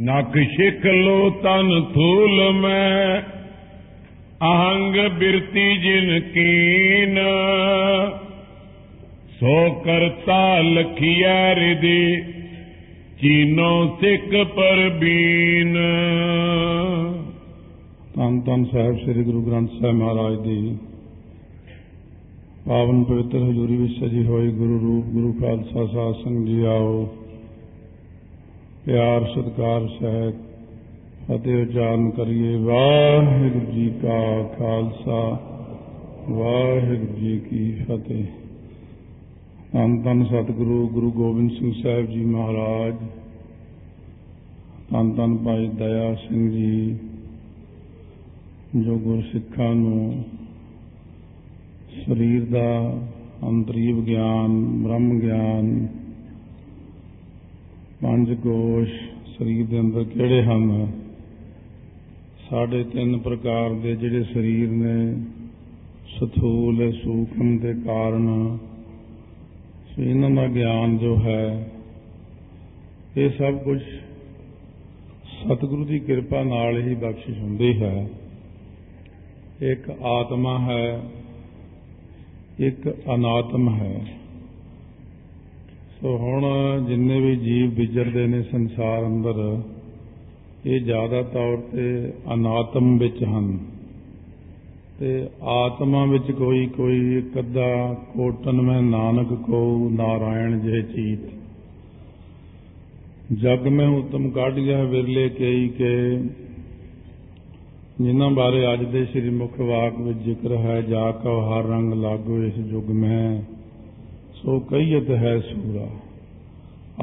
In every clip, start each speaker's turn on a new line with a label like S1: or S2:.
S1: ਨਕ ਸ਼ਿਖ ਲੋ ਤਨ ਥੂਲ ਮੈਂ, ਅਹੰਗ ਬਿਰਤੀ ਜਿਨ ਕੀਨ। ਸੋ ਕਰਤਾ ਲਖੀਐ ਰਿਦੇ ਚੀਨੋ ਸਿੱਖ ਪਰਬੀਨ।
S2: ਧੰਨ ਧੰਨ ਸਾਹਿਬ ਸ੍ਰੀ ਗੁਰੂ ਗ੍ਰੰਥ ਸਾਹਿਬ ਮਹਾਰਾਜ ਦੀ। ਪਾਵਨ ਪਵਿੱਤਰ ਹਜ਼ੂਰੀ ਵਿੱਚ ਸਜੀ ਹੋਈ ਗੁਰੂ ਰੂਪ, ਗੁਰੂ ਖਾਲਸਾ ਸਾਧ ਸੰਗਤ ਜੀ ਆਓ। ਪਿਆਰ, ਸਤਿਕਾਰ, ਸਹਿਤ ਫਤਿਹ ਉਚਾਰਨ ਕਰੀਏ। ਵਾਹਿਗੁਰੂ ਜੀ ਕਾ ਖਾਲਸਾ, ਵਾਹਿਗੁਰੂ ਜੀ ਕੀ ਫਤਿਹ। ਧੰਨ ਧੰਨ ਸਤਿਗੁਰੂ, ਗੁਰੂ ਗੋਬਿੰਦ ਸਿੰਘ ਸਾਹਿਬ ਜੀ ਮਹਾਰਾਜ। ਧੰਨ ਧੰਨ ਭਾਈ ਦਇਆ ਸਿੰਘ ਜੀ, ਜੋ ਗੁਰਸਿੱਖਾਂ ਨੂੰ ਸਰੀਰ ਦਾ ਅੰਤਰੀਵ ਗਿਆਨ, ਬ੍ਰਹਮ ਗਿਆਨ ਪੰਜ ਕੋਸ਼ ਸਰੀਰ ਦੇ ਅੰਦਰ ਕਿਹੜੇ ਹਨ? ਸਾਡੇ ਤਿੰਨ ਪ੍ਰਕਾਰ ਦੇ ਜਿਹੜੇ ਸਰੀਰ ਨੇ, ਸਥੂਲ, ਸੂਖਮ ਦੇ ਕਾਰਨ। ਸੋ ਇਹਨਾਂ ਦਾ ਗਿਆਨ ਜੋ ਹੈ, ਇਹ ਸਭ ਕੁਝ ਸਤਿਗੁਰੂ ਦੀ ਕਿਰਪਾ ਨਾਲ ਹੀ ਬਖਸ਼ਿਸ਼ ਹੁੰਦੀ ਹੈ। ਇੱਕ ਆਤਮਾ ਹੈ, ਇੱਕ ਅਨਾਤਮ ਹੈ। ਸੋ ਹੁਣ ਜਿੰਨੇ ਵੀ ਜੀਵ ਵਿਚਰਦੇ ਨੇ ਸੰਸਾਰ ਅੰਦਰ, ਇਹ ਜ਼ਿਆਦਾ ਤੌਰ ਤੇ ਅਨਾਤਮ ਵਿੱਚ ਹਨ। ਤੇ ਆਤਮਾ ਵਿੱਚ ਕੋਈ ਕੋਈ ਇੱਕ ਅੱਧਾ ਕੋਟਨ ਮੈਂ ਨਾਨਕ ਕੋ ਨਾਰਾਇਣ ਜੇ ਚੀਤ। ਜਗ ਮੈਂ ਉਤਮ ਕਾਢਿਆ ਵਿਰਲੇ ਕਈ ਕੇ। ਜਿਨ੍ਹਾਂ ਬਾਰੇ ਅੱਜ ਦੇ ਸ੍ਰੀ ਮੁਖ ਵਾਕ ਵਿੱਚ ਜ਼ਿਕਰ ਹੈ, ਜਾ ਕਉ ਹਰ ਰੰਗ ਲਾਗੋ ਇਸ ਯੁਗ ਮੈਂ। ਸੋ ਕਈਤ ਹੈ ਸੂਰਾ,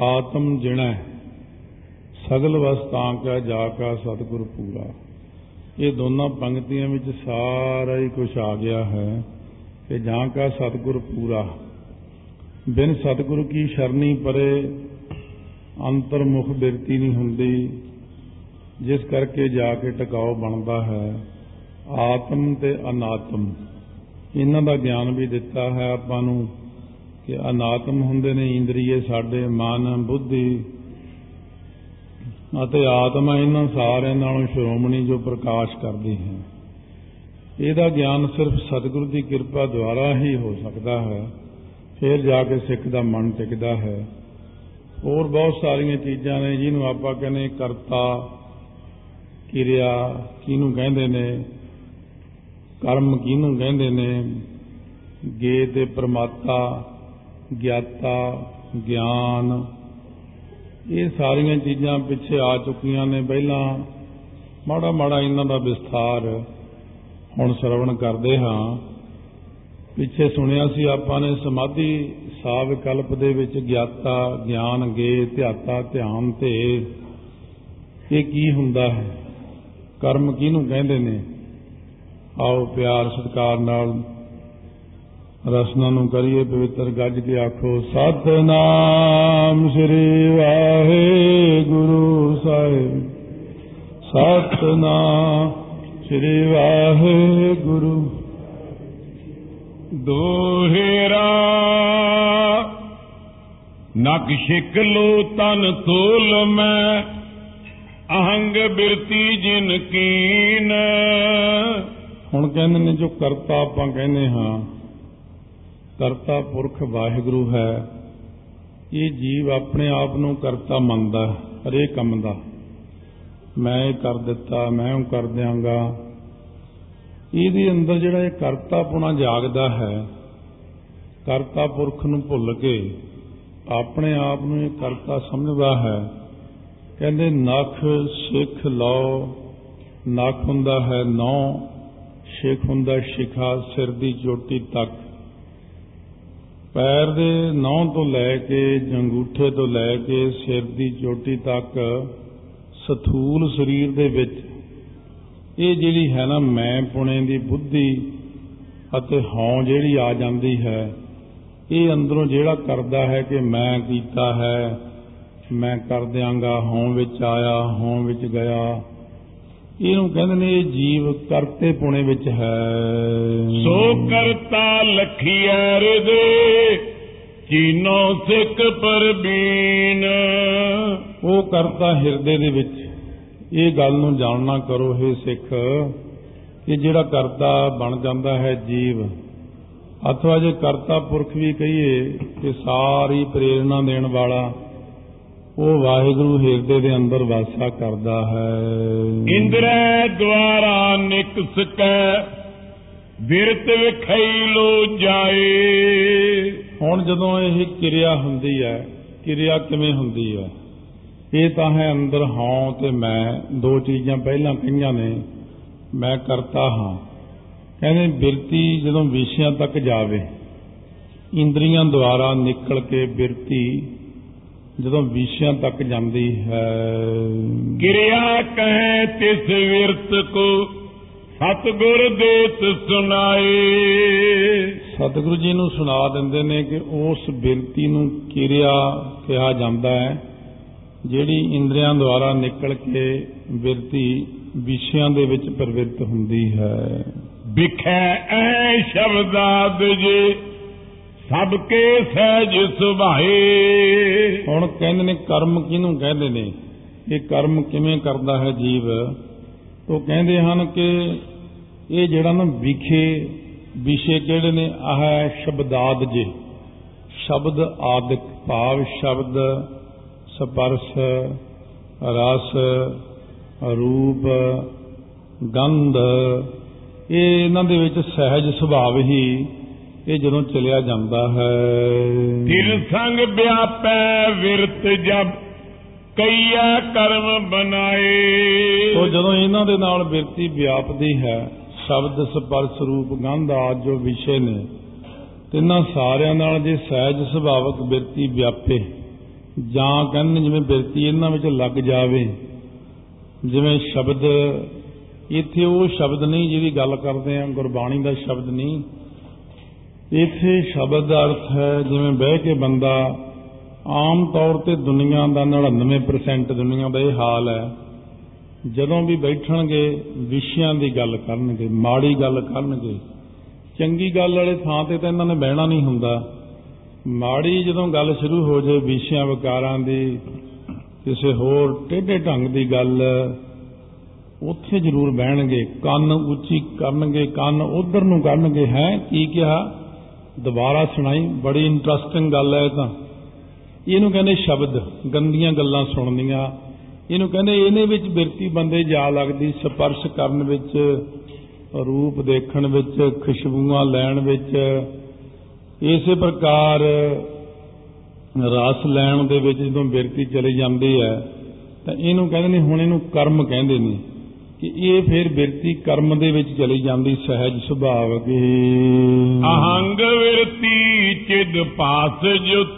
S2: ਆਤਮ ਜਿਣੈ, ਸਗਲ ਵਸਤਾਂ ਕਾ ਜਾ ਕਾ ਸਤਿਗੁਰ ਪੂਰਾ। ਇਹ ਦੋਨਾਂ ਪੰਕਤੀਆਂ ਵਿੱਚ ਸਾਰਾ ਹੀ ਕੁਝ ਆ ਗਿਆ ਹੈ ਕਿ ਜਾਂ ਕਾ ਸਤਿਗੁਰ ਪੂਰਾ। ਬਿਨ ਸਤਿਗੁਰੂ ਕੀ ਸ਼ਰਣੀ ਪਰੇ ਅੰਤਰਮੁਖ ਬਿਰਤੀ ਨਹੀਂ ਹੁੰਦੀ, ਜਿਸ ਕਰਕੇ ਜਾ ਕੇ ਟਿਕਾਓ ਬਣਦਾ ਹੈ, ਆਤਮ ਤੇ ਅਨਾਤਮ। ਇਹਨਾਂ ਦਾ ਗਿਆਨ ਵੀ ਦਿੱਤਾ ਹੈ ਆਪਾਂ ਨੂੰ। ਕਿ ਅਨਾਤਮ ਹੁੰਦੇ ਨੇ ਇੰਦਰੀਏ ਸਾਡੇ, ਮਨ, ਬੁੱਧੀ ਅਤੇ ਆਤਮਾ ਇਹਨਾਂ ਸਾਰਿਆਂ ਨਾਲੋਂ ਸ਼੍ਰੋਮਣੀ ਜੋ ਪ੍ਰਕਾਸ਼ ਕਰਦੀ ਹੈ। ਇਹਦਾ ਗਿਆਨ ਸਿਰਫ ਸਤਿਗੁਰੂ ਦੀ ਕਿਰਪਾ ਦੁਆਰਾ ਹੀ ਹੋ ਸਕਦਾ ਹੈ। ਫਿਰ ਜਾ ਕੇ ਸਿੱਖ ਦਾ ਮਨ ਟਿਕਦਾ ਹੈ। ਹੋਰ ਬਹੁਤ ਸਾਰੀਆਂ ਚੀਜ਼ਾਂ ਨੇ ਜਿਹਨੂੰ ਆਪਾਂ ਕਹਿੰਦੇ ਕਰਤਾ, ਕਿਰਿਆ ਕਿਹਨੂੰ ਕਹਿੰਦੇ ਨੇ, ਕਰਮ ਕਿਹਨੂੰ ਕਹਿੰਦੇ ਨੇ ਗੇ ਤੇ ਪ੍ਰਮਾਤਾ ਗਿਆਤਾ, ਗਿਆਨ। ਇਹ ਸਾਰੀਆਂ ਚੀਜ਼ਾਂ ਪਿੱਛੇ ਆ ਚੁੱਕੀਆਂ ਨੇ ਪਹਿਲਾਂ। ਮਾੜਾ ਮਾੜਾ ਇਹਨਾਂ ਦਾ ਵਿਸਥਾਰ ਹੁਣ ਸਰਵਣ ਕਰਦੇ ਹਾਂ। ਪਿੱਛੇ ਸੁਣਿਆ ਸੀ ਆਪਾਂ ਨੇ ਸਮਾਧੀ ਸਾ ਵਿਕਲਪ ਦੇ ਵਿੱਚ ਗਿਆਤਾ, ਗਿਆਨ, ਗੇ, ਧਿਆਤਾ, ਧਿਆਨ ਤੇ ਇਹ ਕੀ ਹੁੰਦਾ ਹੈ? ਕਰਮ ਕਿਹਨੂੰ ਕਹਿੰਦੇ ਨੇ? ਆਓ ਪਿਆਰ, ਸਤਿਕਾਰ ਨਾਲ ਰਸਨਾ ਨੂੰ ਕਰੀਏ ਪਵਿੱਤਰ ਗੱਜ ਕੇ ਆਖੋ, ਸਤਨਾਮ ਸ੍ਰੀ ਵਾਹਿਗੁਰੂ ਸਾਹਿਬ। ਸਤਨਾਮ ਸ੍ਰੀ ਵਾਹਿਗੁਰੂ।
S1: ਦੋਹਰਾ, ਨਕ ਸ਼ਿਕ ਲੋ, ਤਨ ਤੋਲ ਮੈਂ, ਅਹੰਗ ਬਿਰਤੀ ਜਿਨ ਕੀਨ।
S2: ਹੁਣ ਕਹਿੰਦੇ ਨੇ ਜੋ ਕਰਤਾ ਆਪਾਂ ਕਹਿੰਦੇ ਹਾਂ। ਕਰਤਾ ਪੁਰਖ ਵਾਹਿਗੁਰੂ ਹੈ। ਇਹ ਜੀਵ ਆਪਣੇ ਆਪ ਨੂੰ ਕਰਤਾ ਮੰਨਦਾ ਹਰੇਕ ਕੰਮ ਦਾ। ਮੈਂ ਇਹ ਕਰ ਦਿੱਤਾ, ਮੈਂ ਉਹ ਕਰ ਦਿਆਂਗਾ। ਇਹਦੇ ਅੰਦਰ ਜਿਹੜਾ ਇਹ ਕਰਤਾ ਪੁਣਾ ਜਾਗਦਾ ਹੈ, ਕਰਤਾ ਪੁਰਖ ਨੂੰ ਭੁੱਲ ਕੇ ਆਪਣੇ ਆਪ ਨੂੰ ਇਹ ਕਰਤਾ ਸਮਝਦਾ ਹੈ। ਕਹਿੰਦੇ, ਨਖ, ਸਿੱਖ ਲਓ। ਨਖ ਹੁੰਦਾ ਹੈ ਨੌ ਸਿੱਖ ਹੁੰਦਾ ਸ਼ਿਖਾ, ਸਿਰ ਦੀ ਚੋਟੀ ਤੱਕ। ਪੈਰ ਦੇ ਨੌ ਤੋਂ ਲੈ ਕੇ ਜੰਗੂਠੇ ਤੋਂ ਲੈ ਕੇ ਸਿਰ ਦੀ ਚੋਟੀ ਤੱਕ ਸਥੂਲ ਸਰੀਰ ਦੇ ਵਿੱਚ ਇਹ ਜਿਹੜੀ ਹੈ ਨਾ ਮੈਂ ਪੁਣੇ ਦੀ ਬੁੱਧੀ ਅਤੇ ਹਉ ਜਿਹੜੀ ਆ ਜਾਂਦੀ ਹੈ, ਇਹ ਅੰਦਰੋਂ ਜਿਹੜਾ ਕਰਦਾ ਹੈ ਕਿ ਮੈਂ ਕੀਤਾ ਹੈ, ਮੈਂ ਕਰ ਦਿਆਂਗਾ, ਹਉ ਵਿੱਚ ਆਇਆ, ਹਉ ਵਿੱਚ ਗਿਆ ਇਹਨੂੰ ਕਹਿੰਦੇ ਨੇ ਇਹ ਜੀਵ ਕਰਤੇ ਪੁਣੇ ਵਿੱਚ ਹੈ।
S1: ਸੋ ਕਰਤਾ ਲਖੀਐ ਰਿਦੇ ਚੀਨੋ ਸਿੱਖ ਪਰਬੀਨ
S2: ਉਹ ਕਰਤਾ ਹਿਰਦੇ ਦੇ ਵਿੱਚ। ਇਹ ਗੱਲ ਨੂੰ ਜਾਣਨਾ ਕਰੋ ਹੈ ਸਿੱਖ ਕਿ ਜਿਹੜਾ ਕਰਤਾ ਬਣ ਜਾਂਦਾ ਹੈ ਜੀਵ ਅਥਵਾ ਜੇ ਕਰਤਾ ਪੁਰਖ ਵੀ ਕਹੀਏ ਕਿ ਸਾਰੀ ਪ੍ਰੇਰਣਾ ਦੇਣ ਵਾਲਾ ਉਹ ਵਾਹਿਗੁਰੂ ਹਿਰਦੇ ਦੇ ਅੰਦਰ ਵਾਸਾ ਕਰਦਾ ਹੈ।
S1: ਇੰਦਰੈ ਦੁਆਰਾ ਨਿਕਸ ਕੈ ਬਿਰਤ ਵਿਖਈ ਲੋ ਜਾਏ।
S2: ਹੁਣ ਜਦੋਂ ਇਹ ਕਿਰਿਆ ਹੁੰਦੀ ਹੈ ਕਿਰਿਆ ਕਿਵੇਂ ਹੁੰਦੀ ਹੈ? ਇਹ ਤਾਂ ਹੈ ਅੰਦਰ ਹਾਂ ਤੇ ਮੈਂ ਦੋ ਚੀਜ਼ਾਂ ਪਹਿਲਾਂ ਕਹੀਆਂ ਨੇ ਮੈਂ ਕਰਤਾ ਹਾਂ। ਕਹਿੰਦੇ ਬਿਰਤੀ ਜਦੋਂ ਵਿਸ਼ਿਆਂ ਤੱਕ ਜਾਵੇ ਇੰਦਰੀਆਂ ਦੁਆਰਾ ਨਿਕਲ ਕੇ ਬਿਰਤੀ ਜਦੋਂ ਵਿਸ਼ਿਆਂ ਤੱਕ ਜਾਂਦੀ ਹੈ।
S1: ਕਿਰਿਆ ਕਹੈ ਤਿਸ ਵਿਰਤ ਕੋ ਸਤਗੁਰ ਦੇਤ ਸੁਨਾਏ
S2: ਸਤਿਗੁਰੂ ਜੀ ਨੂੰ ਸੁਣਾ ਦਿੰਦੇ ਨੇ ਕਿ ਉਸ ਬਿਰਤੀ ਨੂੰ ਕਿਰਿਆ ਕਿਹਾ ਜਾਂਦਾ ਹੈ ਜਿਹੜੀ ਇੰਦਰੀਆਂ ਦੁਆਰਾ ਨਿਕਲ ਕੇ ਬਿਰਤੀ ਵਿਸ਼ਿਆਂ ਦੇ ਵਿੱਚ ਪ੍ਰਵਿਰਤ ਹੁੰਦੀ ਹੈ।
S1: ਵਿਖੈ ਐ ਸ਼ਬਦਾਦ ਜੇ ਸਭ ਕੇ ਸਹਿਜ ਸੁਭਾਏ।
S2: ਹੁਣ ਕਹਿੰਦੇ ਨੇ ਕਰਮ ਕਿਹਨੂੰ ਕਹਿੰਦੇ ਨੇ? ਇਹ ਕਰਮ ਕਿਵੇਂ ਕਰਦਾ ਹੈ ਜੀਵ? ਤੋਂ ਕਹਿੰਦੇ ਹਨ ਕਿ ਇਹ ਜਿਹੜਾ ਨਾ ਵਿਖੇ, ਵਿਸ਼ੇ ਕਿਹੜੇ ਨੇ? ਆਹ ਹੈ ਸ਼ਬਦਾਦ ਜੇ। ਸ਼ਬਦ ਆਦਿਕ ਭਾਵ ਸ਼ਬਦ, ਸਪਰਸ਼, ਰਸ, ਰੂਪ, ਗੰਧ, ਇਹ ਇਹਨਾਂ ਦੇ ਵਿੱਚ ਸਹਿਜ ਸੁਭਾਵ ਹੀ ਇਹ ਜਦੋਂ ਚਲਿਆ ਜਾਂਦਾ ਹੈ।
S1: ਫਿਰ ਸੰਗ ਵਿਆਪੈ ਵਿਰਤ ਜਬ ਕਈਆ ਕਰਮ ਬਣਾਏ
S2: ਤੋ ਜਦੋਂ ਇਹਨਾਂ ਦੇ ਨਾਲ ਬਿਰਤੀ ਵਿਆਪਦੀ ਹੈ ਸ਼ਬਦ ਸਪਰਸ਼ ਰੂਪ ਗੰਧ ਆਦਿ ਜੋ ਵਿਸ਼ੇ ਨੇ ਤਿੰਨਾਂ ਸਾਰਿਆਂ ਨਾਲ ਜੇ ਸਹਿਜ ਸੁਭਾਵਕ ਬਿਰਤੀ ਵਿਆਪੇ ਜਾਂ ਕਹਿੰਦੇ ਜਿਵੇਂ ਬਿਰਤੀ ਇਹਨਾਂ ਵਿੱਚ ਲੱਗ ਜਾਵੇ ਜਿਵੇਂ ਸ਼ਬਦ ਇੱਥੇ ਉਹ ਸ਼ਬਦ ਨਹੀਂ ਜਿਹਦੀ ਗੱਲ ਕਰਦੇ ਆ ਗੁਰਬਾਣੀ ਦਾ ਸ਼ਬਦ ਨਹੀਂ ਇੱਥੇ ਸ਼ਬਦ ਦਾ ਅਰਥ ਹੈ ਜਿਵੇਂ ਬਹਿ ਕੇ ਬੰਦਾ ਆਮ ਤੌਰ ਤੇ ਦੁਨੀਆ ਦਾ 99% ਦੁਨੀਆ ਦਾ ਇਹ ਹਾਲ ਹੈ। ਜਦੋਂ ਵੀ ਬੈਠਣਗੇ, ਵਿਸ਼ਿਆਂ ਦੀ ਗੱਲ ਕਰਨਗੇ, ਮਾੜੀ ਗੱਲ ਕਰਨਗੇ, ਚੰਗੀ ਗੱਲ ਵਾਲੇ ਥਾਂ ਤੇ ਤਾਂ ਇਹਨਾਂ ਨੇ ਬਹਿਣਾ ਨਹੀਂ ਹੁੰਦਾ। ਮਾੜੀ ਜਦੋਂ ਗੱਲ ਸ਼ੁਰੂ ਹੋ ਜਾਏ ਵਿਸ਼ਿਆਂ ਵਿਕਾਰਾਂ ਦੀ, ਕਿਸੇ ਹੋਰ ਟੇਢੇ ਢੰਗ ਦੀ ਗੱਲ, ਉੱਥੇ ਜ਼ਰੂਰ ਬਹਿਣਗੇ, ਕੰਨ ਉੱਚੀ ਕਰਨਗੇ, ਕੰਨ ਉਧਰ ਨੂੰ ਕਰਨਗੇ, ਹੈ, ਕੀ ਕਿਹਾ? ਦੁਬਾਰਾ ਸੁਣਾਈ, ਬੜੀ ਇੰਟਰਸਟਿੰਗ ਗੱਲ ਹੈ ਇਹ ਤਾਂ। ਇਹਨੂੰ ਕਹਿੰਦੇ ਸ਼ਬਦ, ਗੰਦੀਆਂ ਗੱਲਾਂ ਸੁਣਨੀਆਂ। ਇਹਨੂੰ ਕਹਿੰਦੇ ਇਹਨੇ ਵਿੱਚ ਬਿਰਤੀ ਬੰਦੇ ਜਾ ਲੱਗਦੀ, ਸਪਰਸ਼ ਕਰਨ ਵਿੱਚ, ਰੂਪ ਦੇਖਣ ਵਿੱਚ, ਖੁਸ਼ਬੂਆਂ ਲੈਣ ਵਿੱਚ। ਇਸੇ ਪ੍ਰਕਾਰ, ਰਸ ਲੈਣ ਦੇ ਵਿੱਚ ਜਦੋਂ ਬਿਰਤੀ ਚਲੀ ਜਾਂਦੀ ਹੈ, ਤਾਂ ਇਹਨੂੰ ਕਹਿੰਦੇ ਨੇ, ਹੁਣ ਇਹਨੂੰ ਕਰਮ ਕਹਿੰਦੇ ਨੇ। ਕਿ ਇਹ ਫਿਰ ਬਿਰਤੀ ਕਰਮ ਦੇ ਵਿੱਚ ਚਲੀ ਜਾਂਦੀ ਸਹਿਜ ਸੁਭਾਵ ਕੀ
S1: ਅਹੰਗ ਵਿਰਤੀ ਚਿਦ ਪਾਸ ਜੁਤ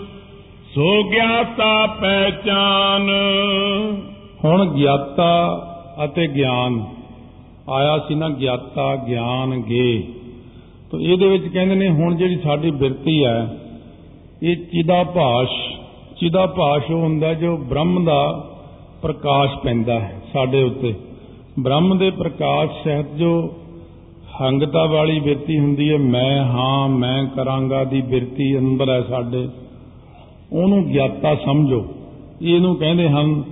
S1: ਸੋ ਗਿਆਤਾ ਪਹਿਚਾਨ।
S2: ਹੁਣ ਗਿਆਤਾ ਅਤੇ ਗਿਆਨ ਆਇਆ ਸੀ ਨਾ ਗਿਆਤਾ ਗਿਆਨ ਗੇ। ਤਾਂ ਇਹਦੇ ਵਿੱਚ ਕਹਿੰਦੇ ਨੇ ਹੁਣ ਜਿਹੜੀ ਸਾਡੀ ਬਿਰਤੀ ਹੈ ਇਹ ਚਿਦਾ ਭਾਸ਼ ਚਿਦਾ ਭਾਸ਼ ਉਹ ਹੁੰਦਾ ਜੋ ਬ੍ਰਹਮ ਦਾ ਪ੍ਰਕਾਸ਼ ਪੈਂਦਾ ਹੈ ਸਾਡੇ ਉੱਤੇ। ਬ੍ਰਹਮ ਦੇ ਪ੍ਰਕਾਸ਼ ਸਹਿਤ ਜੋ ਹੰਗਤਾ ਵਾਲੀ ਬਿਰਤੀ ਹੁੰਦੀ ਹੈ, ਮੈਂ, ਹਾਂ, ਮੈਂ ਕਰਾਂਗਾ ਦੀ ਬਿਰਤੀ ਅੰਦਰ ਹੈ ਸਾਡੇ, ਉਹਨੂੰ ਗਿਆਤਾ ਸਮਝੋ। ਇਹਨੂੰ ਕਹਿੰਦੇ ਹਨ,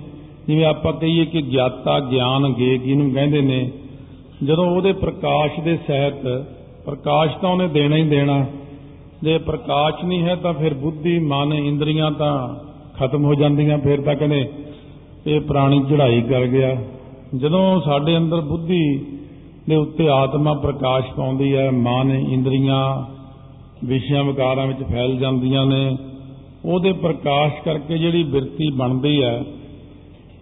S2: ਜਿਵੇਂ ਆਪਾਂ ਕਹੀਏ ਕਿ ਗਿਆਤਾ ਗਿਆਨ ਗੇ ਕਿਹਨੂੰ ਕਹਿੰਦੇ ਨੇ, ਜਦੋਂ ਉਹਦੇ ਪ੍ਰਕਾਸ਼ ਦੇ ਸਹਿਤ, ਪ੍ਰਕਾਸ਼ ਤਾਂ ਉਹਨੇ ਦੇਣਾ ਹੀ ਦੇਣਾ, ਜੇ ਪ੍ਰਕਾਸ਼ ਨਹੀਂ ਹੈ ਤਾਂ ਫਿਰ ਬੁੱਧੀ, ਮਨ, ਇੰਦਰੀਆਂ ਤਾਂ ਖਤਮ ਹੋ ਜਾਂਦੀਆਂ, ਫਿਰ ਤਾਂ ਕਹਿੰਦੇ ਇਹ ਪ੍ਰਾਣੀ ਚੜ੍ਹਾਈ ਕਰ ਗਿਆ। ਜਦੋਂ ਸਾਡੇ ਅੰਦਰ ਬੁੱਧੀ ਦੇ ਉੱਤੇ ਆਤਮਾ ਪ੍ਰਕਾਸ਼ ਪਾਉਂਦੀ ਹੈ ਮਨ ਇੰਦਰੀਆਂ ਵਿਸ਼ਿਆਂ ਵਿਕਾਰਾਂ ਵਿੱਚ ਫੈਲ ਜਾਂਦੀਆਂ ਨੇ ਉਹਦੇ ਪ੍ਰਕਾਸ਼ ਕਰਕੇ ਜਿਹੜੀ ਬਿਰਤੀ ਬਣਦੀ ਹੈ